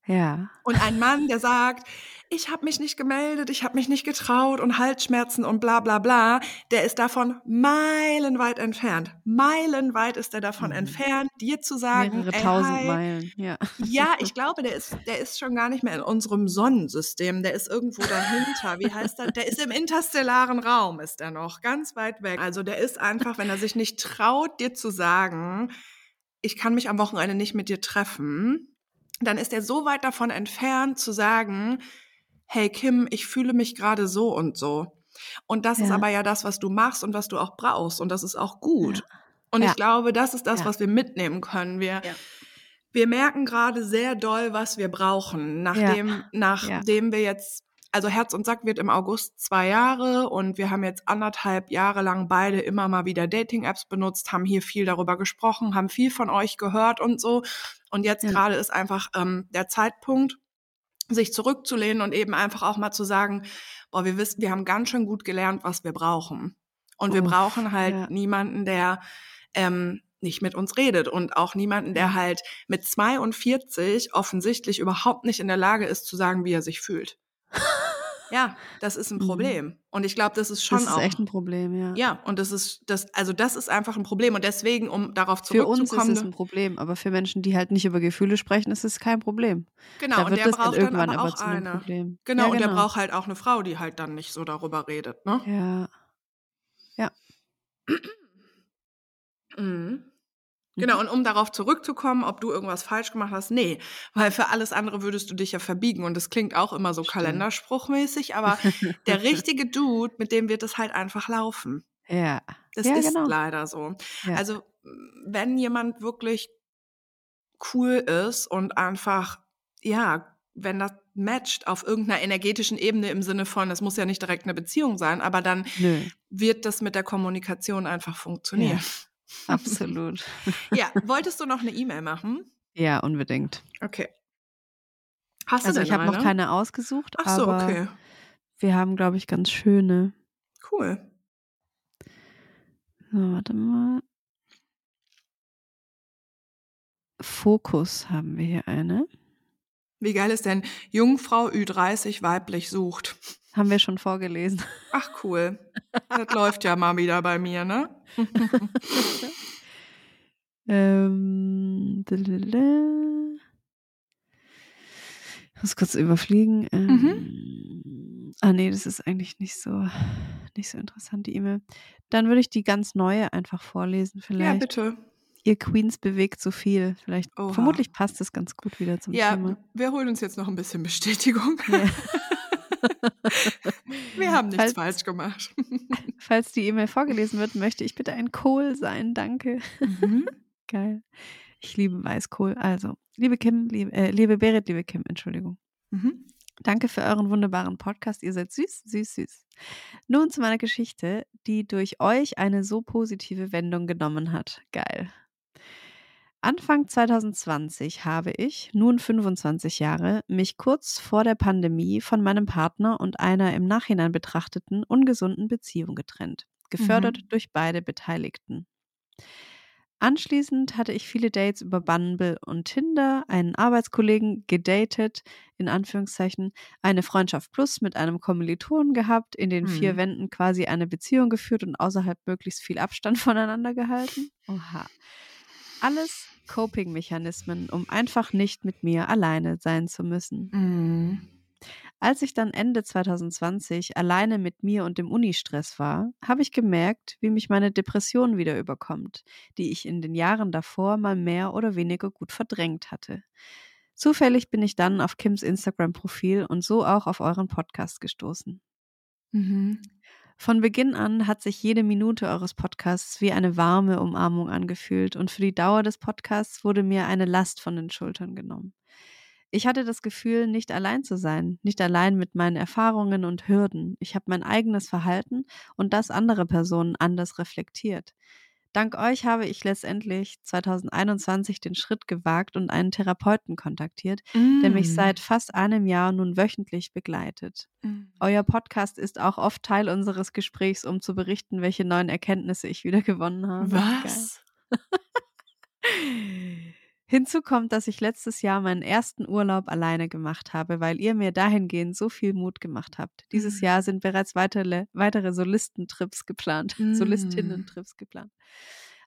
Ja. Und ein Mann, der sagt, ich habe mich nicht gemeldet, ich habe mich nicht getraut und Halsschmerzen und bla bla bla, der ist davon meilenweit entfernt. Meilenweit ist er davon Mhm. entfernt, dir zu sagen, Mehrere ey, tausend hi. Meilen. Ja. Ja, ich glaube, der ist, der ist schon gar nicht mehr in unserem Sonnensystem. Der ist irgendwo dahinter. Wie heißt das? Der ist im interstellaren Raum, ist er noch. Ganz weit weg. Also der ist einfach, wenn er sich nicht traut, dir zu sagen, ich kann mich am Wochenende nicht mit dir treffen, dann ist er so weit davon entfernt zu sagen, hey Kim, ich fühle mich gerade so und so. Und das ist Ja. aber ja das, was du machst und was du auch brauchst. Und das ist auch gut. Ja. Und Ja. ich glaube, das ist das, was wir mitnehmen können. Wir, wir merken gerade sehr doll, was wir brauchen. Nachdem, nachdem wir jetzt, also Herz und Sack wird im August zwei Jahre und wir haben jetzt anderthalb Jahre lang beide immer mal wieder Dating-Apps benutzt, haben hier viel darüber gesprochen, haben viel von euch gehört und so. Und jetzt Ja. gerade ist einfach ähm, der Zeitpunkt, sich zurückzulehnen und eben einfach auch mal zu sagen, boah, wir wissen, wir haben ganz schön gut gelernt, was wir brauchen. Und wir Uff, brauchen halt ja. niemanden, der ähm, nicht mit uns redet und auch niemanden, der halt mit 42 offensichtlich überhaupt nicht in der Lage ist zu sagen, wie er sich fühlt. [LAUGHS] Ja, das ist ein Mhm. Problem. Und ich glaube, das ist schon Das ist auch. echt ein Problem, ja. ja, und das ist das, also das ist einfach ein Problem. Und deswegen, um darauf Für uns ist zurückzukommen, es ein Problem, aber für Menschen, die halt nicht über Gefühle sprechen, ist es kein Problem. genau, da und der braucht dann irgendwann aber aber auch zu einem eine. Problem. Genau, ja, und der genau. braucht halt auch eine Frau, die halt dann nicht so darüber redet, ne? Ja. [CLEARS THROAT] Mhm. Genau, Mhm. und um darauf zurückzukommen, ob du irgendwas falsch gemacht hast, nee, weil für alles andere würdest du dich ja verbiegen und das klingt auch immer so Stimmt. kalenderspruchmäßig, aber [LAUGHS] der richtige Dude, mit dem wird es halt einfach laufen. Ja. Das Ja, ist genau. leider so. Ja. Also, wenn jemand wirklich cool ist und einfach, ja, wenn das matcht auf irgendeiner energetischen Ebene im Sinne von, es muss ja nicht direkt eine Beziehung sein, aber dann Nö, wird das mit der Kommunikation einfach funktionieren. Absolut. [LAUGHS] Ja, wolltest du noch eine E-Mail machen? Ja, unbedingt. Okay. Hast du Also denn ich habe noch eine? keine ausgesucht, Ach so, aber okay. wir haben, glaube ich, ganz schöne. Cool. So, warte mal. Fokus haben wir hier eine. Wie geil ist denn Jungfrau Ü30 weiblich sucht? Haben wir schon vorgelesen. Ach cool. Das läuft ja mal wieder bei mir, ne? [LAUGHS] Ähm, ich muss kurz überfliegen. Mhm. Ähm, ah, nee, das ist eigentlich nicht so, nicht so interessant, die E-Mail. Dann würde ich die ganz neue einfach vorlesen, Ja, vielleicht. bitte. Ihr Queens bewegt so viel. Vielleicht, Oha. vermutlich passt es ganz gut wieder zum Ja, Thema. wir holen uns jetzt noch ein bisschen Bestätigung. Ja. [LAUGHS] Wir haben nichts Falls- falsch gemacht. [LAUGHS] Falls die E-Mail vorgelesen wird, möchte ich bitte ein Kohl sein. Danke. Mhm. [LAUGHS] Geil. Ich liebe Weißkohl. Also, liebe Kim, liebe, äh, liebe Berit, liebe Kim, Entschuldigung. Mhm. Danke für euren wunderbaren Podcast. Ihr seid süß, süß, süß. Nun zu meiner Geschichte, die durch euch eine so positive Wendung genommen hat. Geil. Anfang 2020 habe ich, nun 25 Jahre, mich kurz vor der Pandemie von meinem Partner und einer im Nachhinein betrachteten ungesunden Beziehung getrennt, gefördert Mhm. durch beide Beteiligten. Anschließend hatte ich viele Dates über Bumble und Tinder, einen Arbeitskollegen gedatet, in Anführungszeichen, eine Freundschaft plus mit einem Kommilitonen gehabt, in den vier Hm. Wänden quasi eine Beziehung geführt und außerhalb möglichst viel Abstand [LAUGHS] voneinander gehalten. Oha. Alles Coping-Mechanismen, um einfach nicht mit mir alleine sein zu müssen. Mhm. Als ich dann Ende 2020 alleine mit mir und dem Unistress war, habe ich gemerkt, wie mich meine Depression wieder überkommt, die ich in den Jahren davor mal mehr oder weniger gut verdrängt hatte. Zufällig bin ich dann auf Kims Instagram-Profil und so auch auf euren Podcast gestoßen. Mhm. Von Beginn an hat sich jede Minute eures Podcasts wie eine warme Umarmung angefühlt und für die Dauer des Podcasts wurde mir eine Last von den Schultern genommen. Ich hatte das Gefühl, nicht allein zu sein, nicht allein mit meinen Erfahrungen und Hürden. Ich habe mein eigenes Verhalten und das anderer Personen anders reflektiert. Dank euch habe ich letztendlich 2021 den Schritt gewagt und einen Therapeuten kontaktiert, der mich Mhm. seit fast einem Jahr nun wöchentlich begleitet. Mhm. Euer Podcast ist auch oft Teil unseres Gesprächs, um zu berichten, welche neuen Erkenntnisse ich wieder gewonnen habe. Was? [LAUGHS] Hinzu kommt, dass ich letztes Jahr meinen ersten Urlaub alleine gemacht habe, weil ihr mir dahingehend so viel Mut gemacht habt. Dieses Mhm. Jahr sind bereits weitere, weitere Solistentrips geplant, [LAUGHS] Mhm. Solistinnen-Trips geplant.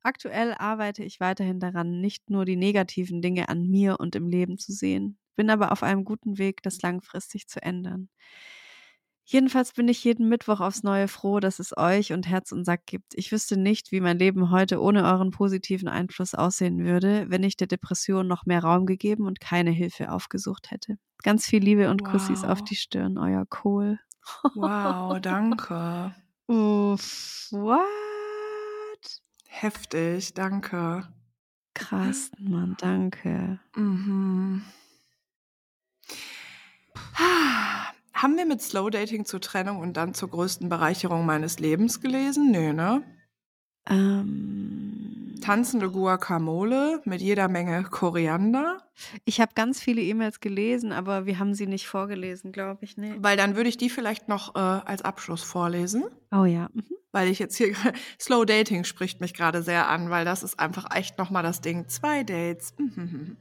Aktuell arbeite ich weiterhin daran, nicht nur die negativen Dinge an mir und im Leben zu sehen, bin aber auf einem guten Weg, das langfristig zu ändern. Jedenfalls bin ich jeden Mittwoch aufs Neue froh, dass es euch und Herz und Sack gibt. Ich wüsste nicht, wie mein Leben heute ohne euren positiven Einfluss aussehen würde, wenn ich der Depression noch mehr Raum gegeben und keine Hilfe aufgesucht hätte. Ganz viel Liebe und Kussis auf Wow. die Stirn, euer Kohl. Wow, danke. [LAUGHS] Uff, what? Heftig, danke. Krass, Mann, danke. Mhm. [SIGHS] Haben wir mit Slow Dating zur Trennung und dann zur größten Bereicherung meines Lebens gelesen? Nö, ne? Ähm, Tanzende Guacamole mit jeder Menge Koriander. Ich habe ganz viele E-Mails gelesen, aber wir haben sie nicht vorgelesen, glaube ich. Nee. Weil dann würde ich die vielleicht noch äh, als Abschluss vorlesen. Oh ja. Mhm. Weil ich jetzt hier, [LAUGHS] Slow Dating spricht mich gerade sehr an, weil das ist einfach echt nochmal das Ding. Zwei Dates. Mhm.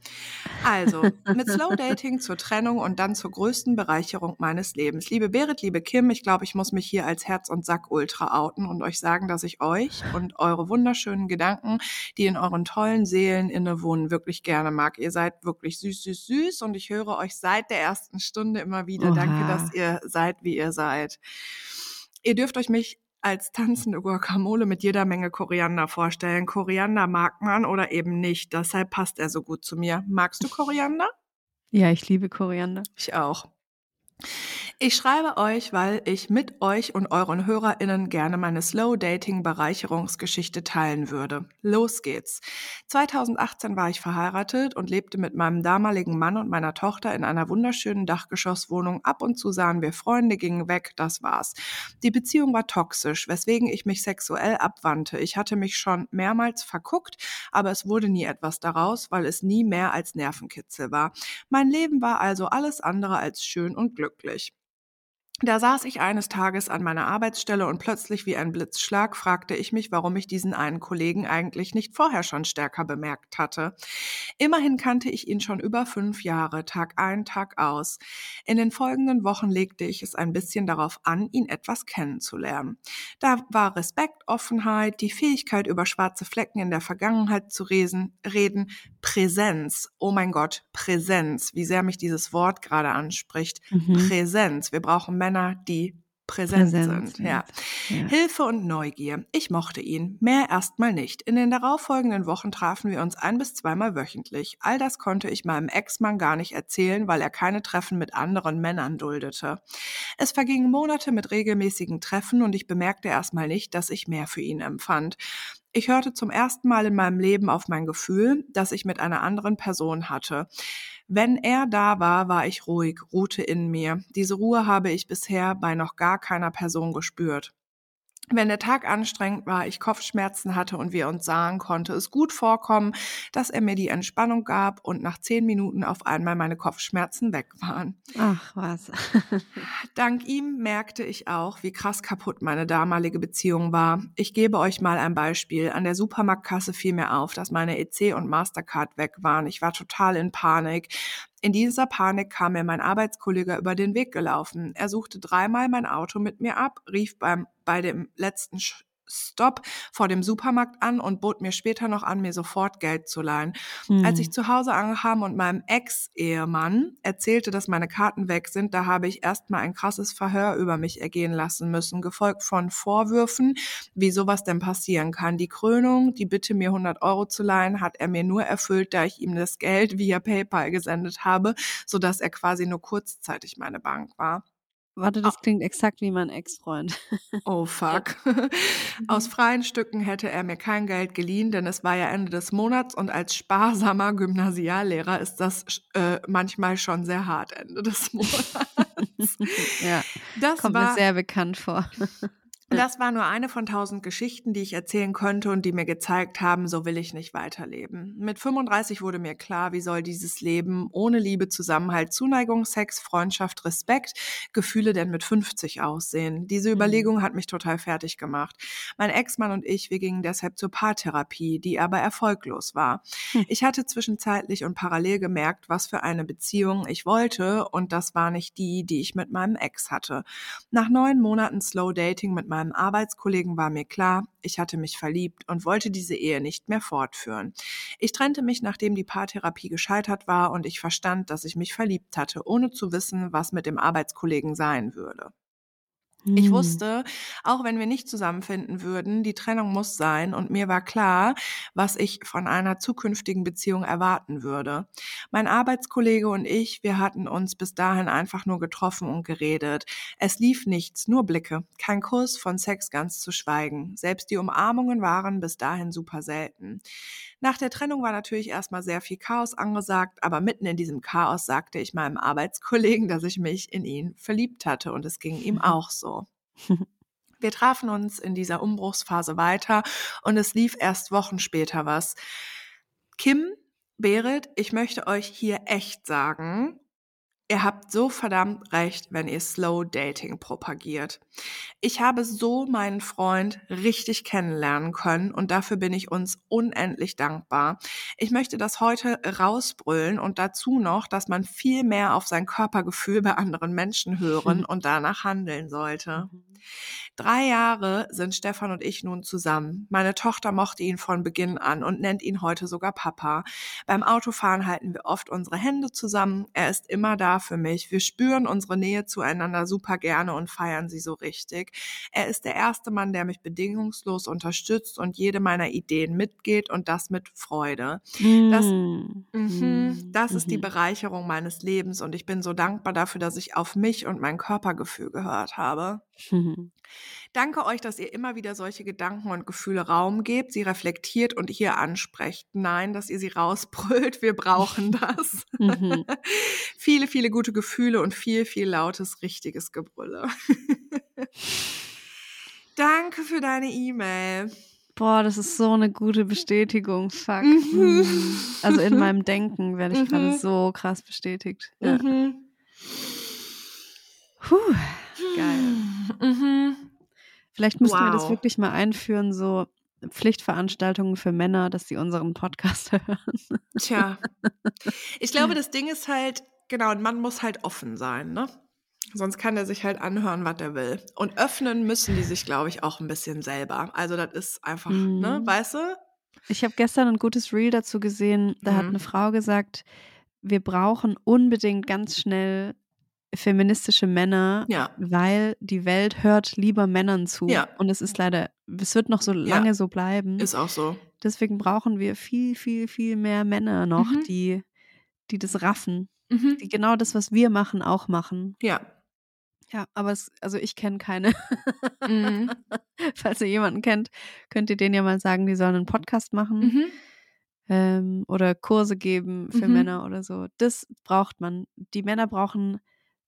Also, [LAUGHS] mit Slow Dating zur Trennung und dann zur größten Bereicherung meines Lebens. Liebe Berit, liebe Kim, ich glaube, ich muss mich hier als Herz und Sack Ultra outen und euch sagen, dass ich euch und eure wunderschönen Gedanken, die in euren tollen Seelen innewohnen, wirklich gerne mag. Ihr seid wirklich süß, süß, süß und ich höre euch seit der ersten Stunde immer wieder. Danke, Oha. dass ihr seid, wie ihr seid. Ihr dürft euch mich als tanzende Guacamole mit jeder Menge Koriander vorstellen. Koriander mag man oder eben nicht. Deshalb passt er so gut zu mir. Magst du Koriander? Ja, ich liebe Koriander. Ich auch. Ich schreibe euch, weil ich mit euch und euren HörerInnen gerne meine Slow Dating Bereicherungsgeschichte teilen würde. Los geht's. 2018 war ich verheiratet und lebte mit meinem damaligen Mann und meiner Tochter in einer wunderschönen Dachgeschosswohnung. Ab und zu sahen wir Freunde, gingen weg, das war's. Die Beziehung war toxisch, weswegen ich mich sexuell abwandte. Ich hatte mich schon mehrmals verguckt, aber es wurde nie etwas daraus, weil es nie mehr als Nervenkitzel war. Mein Leben war also alles andere als schön und glücklich möglich da saß ich eines Tages an meiner Arbeitsstelle und plötzlich wie ein Blitzschlag fragte ich mich, warum ich diesen einen Kollegen eigentlich nicht vorher schon stärker bemerkt hatte. Immerhin kannte ich ihn schon über fünf Jahre, Tag ein, Tag aus. In den folgenden Wochen legte ich es ein bisschen darauf an, ihn etwas kennenzulernen. Da war Respekt, Offenheit, die Fähigkeit, über schwarze Flecken in der Vergangenheit zu reden, Präsenz. Oh mein Gott, Präsenz. Wie sehr mich dieses Wort gerade anspricht. Mhm. Präsenz. Wir brauchen Menschen, Männer, die präsent, präsent sind. Ja. ja. Hilfe und Neugier. Ich mochte ihn. Mehr erstmal nicht. In den darauffolgenden Wochen trafen wir uns ein bis zweimal wöchentlich. All das konnte ich meinem Ex-Mann gar nicht erzählen, weil er keine Treffen mit anderen Männern duldete. Es vergingen Monate mit regelmäßigen Treffen und ich bemerkte erstmal nicht, dass ich mehr für ihn empfand. Ich hörte zum ersten Mal in meinem Leben auf mein Gefühl, das ich mit einer anderen Person hatte. Wenn er da war, war ich ruhig, ruhte in mir. Diese Ruhe habe ich bisher bei noch gar keiner Person gespürt. Wenn der Tag anstrengend war, ich Kopfschmerzen hatte und wir uns sahen, konnte es gut vorkommen, dass er mir die Entspannung gab und nach zehn Minuten auf einmal meine Kopfschmerzen weg waren. Ach was. [LAUGHS] Dank ihm merkte ich auch, wie krass kaputt meine damalige Beziehung war. Ich gebe euch mal ein Beispiel. An der Supermarktkasse fiel mir auf, dass meine EC und Mastercard weg waren. Ich war total in Panik. In dieser Panik kam mir mein Arbeitskollege über den Weg gelaufen. Er suchte dreimal mein Auto mit mir ab, rief beim, bei dem letzten Stopp vor dem Supermarkt an und bot mir später noch an, mir sofort Geld zu leihen. Mhm. Als ich hm. zu Hause ankam und meinem Ex-Ehemann erzählte, dass meine Karten weg sind, da habe ich erstmal ein krasses Verhör über mich ergehen lassen müssen, gefolgt von Vorwürfen, wie sowas denn passieren kann. Die Krönung, die Bitte, mir 100 Euro zu leihen, hat er mir nur erfüllt, da ich ihm das Geld via PayPal gesendet habe, sodass er quasi nur kurzzeitig meine Bank war. Warte, das klingt exakt wie mein Ex-Freund. [LAUGHS] Oh fuck. [LAUGHS] Aus freien Stücken hätte er mir kein Geld geliehen, denn es war ja Ende des Monats und als sparsamer Gymnasiallehrer ist das äh, manchmal schon sehr hart Ende des [LAUGHS] Monats. ja, das kommt war, mir sehr bekannt vor. Das war nur eine von tausend Geschichten, die ich erzählen konnte und die mir gezeigt haben, so will ich nicht weiterleben. Mit 35 wurde mir klar, wie soll dieses Leben ohne Liebe, Zusammenhalt, Zuneigung, Sex, Freundschaft, Respekt, Gefühle denn mit 50 aussehen. Diese mhm. Überlegung hat mich total fertig gemacht. Mein Ex-Mann und ich, wir gingen deshalb zur Paartherapie, die aber erfolglos war. Hm. Ich hatte zwischenzeitlich und parallel gemerkt, was für eine Beziehung ich wollte und das war nicht die, die ich mit meinem Ex hatte. Nach neun Monaten Slow Dating mit meinem meinem Arbeitskollegen war mir klar, ich hatte mich verliebt und wollte diese Ehe nicht mehr fortführen. Ich trennte mich, nachdem die Paartherapie gescheitert war und ich verstand, dass ich mich verliebt hatte, ohne zu wissen, was mit dem Arbeitskollegen sein würde. Ich hm. wusste, auch wenn wir nicht zusammenfinden würden, die Trennung muss sein und mir war klar, was ich von einer zukünftigen Beziehung erwarten würde. Mein Arbeitskollege und ich, wir hatten uns bis dahin einfach nur getroffen und geredet. Es lief nichts, nur Blicke, kein Kuss, von Sex ganz zu schweigen. Selbst die Umarmungen waren bis dahin super selten. Nach der Trennung war natürlich erstmal sehr viel Chaos angesagt, aber mitten in diesem Chaos sagte ich meinem Arbeitskollegen, dass ich mich in ihn verliebt hatte und es ging ihm [LAUGHS] auch so. Wir trafen uns in dieser Umbruchsphase weiter und es lief erst Wochen später was. Kim, Berit, ich möchte euch hier echt sagen, Ihr habt so verdammt recht, wenn ihr Slow Dating propagiert. Ich habe so meinen Freund richtig kennenlernen können und dafür bin ich uns unendlich dankbar. Ich möchte das heute rausbrüllen und dazu noch, dass man viel mehr auf sein Körpergefühl bei anderen Menschen hören [LAUGHS] und danach handeln sollte. Drei Jahre sind Stefan und ich nun zusammen. Meine Tochter mochte ihn von Beginn an und nennt ihn heute sogar Papa. Beim Autofahren halten wir oft unsere Hände zusammen. Er ist immer da für mich. Wir spüren unsere Nähe zueinander super gerne und feiern sie so richtig. Er ist der erste Mann, der mich bedingungslos unterstützt und jede meiner Ideen mitgeht und das mit Freude. Das, mm. mh, das ist die mhm. Bereicherung meines Lebens und ich bin so dankbar dafür, dass ich auf mich und mein Körpergefühl gehört habe. Mhm. Danke euch, dass ihr immer wieder solche Gedanken und Gefühle Raum gebt, sie reflektiert und hier ansprecht. Nein, dass ihr sie rausbrüllt, wir brauchen [LAUGHS] das. Mhm. [LAUGHS] viele, viele gute Gefühle und viel, viel lautes, richtiges Gebrülle. [LAUGHS] Danke für deine E-Mail. Boah, das ist so eine gute Bestätigung. Fuck. Mhm. mhm. Also in meinem Denken werde ich mhm. gerade so krass bestätigt. Ja. Mhm. Puh. Geil. Mhm. Vielleicht müssten wir das Wow. wirklich mal einführen, so Pflichtveranstaltungen für Männer, dass sie unseren Podcast [LAUGHS] hören. Tja. Ich glaube, das Ding ist halt, genau, ein Mann muss halt offen sein, ne? Sonst kann er sich halt anhören, was er will. Und öffnen müssen die sich, glaube ich, auch ein bisschen selber. Also das ist einfach, ne, Mhm. weißt du? Ich habe gestern ein gutes Reel dazu gesehen. Da hat Mhm. eine Frau gesagt, wir brauchen unbedingt ganz schnell feministische Männer, Ja. weil die Welt hört lieber Männern zu. Ja. Und es ist leider, es wird noch so lange so bleiben. Ist auch so. Deswegen brauchen wir viel, viel, viel mehr Männer noch, Mhm. die, die das raffen, Mhm. die genau das, was wir machen, auch machen. Ja. Ja, aber es, also ich kenne keine. Mhm. [LAUGHS] Falls ihr jemanden kennt, könnt ihr denen ja mal sagen, die sollen einen Podcast machen Mhm. ähm, oder Kurse geben für Mhm. Männer oder so. Das braucht man. Die Männer brauchen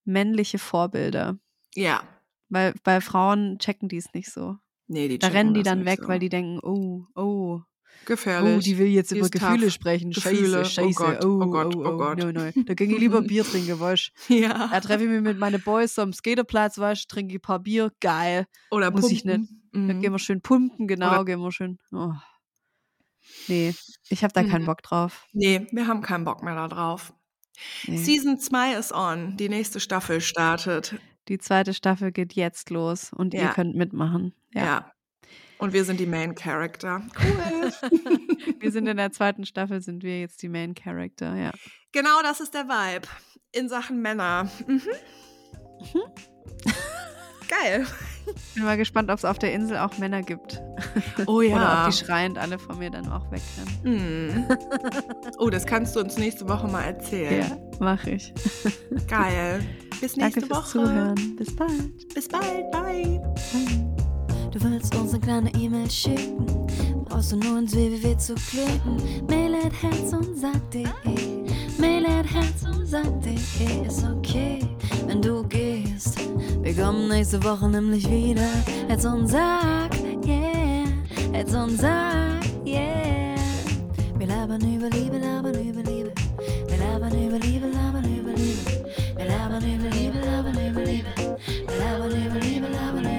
männliche Vorbilder, Ja. weil bei Frauen checken die es nicht so. Nee, die Da rennen die dann nicht weg, so. weil die denken, oh, oh, Gefährlich. oh, die will jetzt Die über Gefühle tough. sprechen. Gefühle, Scheiße, oh scheiße. Gott, oh, oh Gott, oh, oh Gott. No, no. Da ging ich lieber Bier [LAUGHS] trinken, weißt du. Ja. Da treffe ich mich mit meinen Boys am Skaterplatz, weißt du, trinke ich ein paar Bier, geil. Oder muss ich pumpen. Dann Mhm. gehen wir schön pumpen, genau, Oder- gehen wir schön. Oh. Nee, ich habe da keinen Mhm. Bock drauf. Nee, wir haben keinen Bock mehr da drauf. Nee. Season 2 ist on. Die nächste Staffel startet. Die zweite Staffel geht jetzt los und ihr Ja. könnt mitmachen. Ja. Ja. Und wir sind die Main Character. Cool. [LAUGHS] wir sind in der zweiten Staffel, sind wir jetzt die Main Character, ja. genau das ist der Vibe. In Sachen Männer. Mhm. [LAUGHS] Geil. Bin mal gespannt, ob es auf der Insel auch Männer gibt. [LAUGHS] Oh Oder ja. ob die schreiend alle von mir dann auch wegrennen. Hm. Oh, das kannst du uns nächste Woche mal erzählen. Ja, mache ich. Geil. Bis nächste Danke fürs Woche. Zuhören. Bis bald. Bis bald. Bye. Bye. Du willst uns eine kleine E-Mail schicken, brauchst du nur ins www zu klicken. Mail at herz und sag.de, At herz und sag.de ist okay, wenn du gehst. Wir kommen nächste Woche nämlich wieder. Herz und sag, yeah, Herz und sag, yeah. Wir labern über Liebe, labern über Liebe. Wir labern über Liebe, labern über Liebe. Wir labern über Liebe, labern über Liebe. Wir labern über Liebe, labern über Liebe.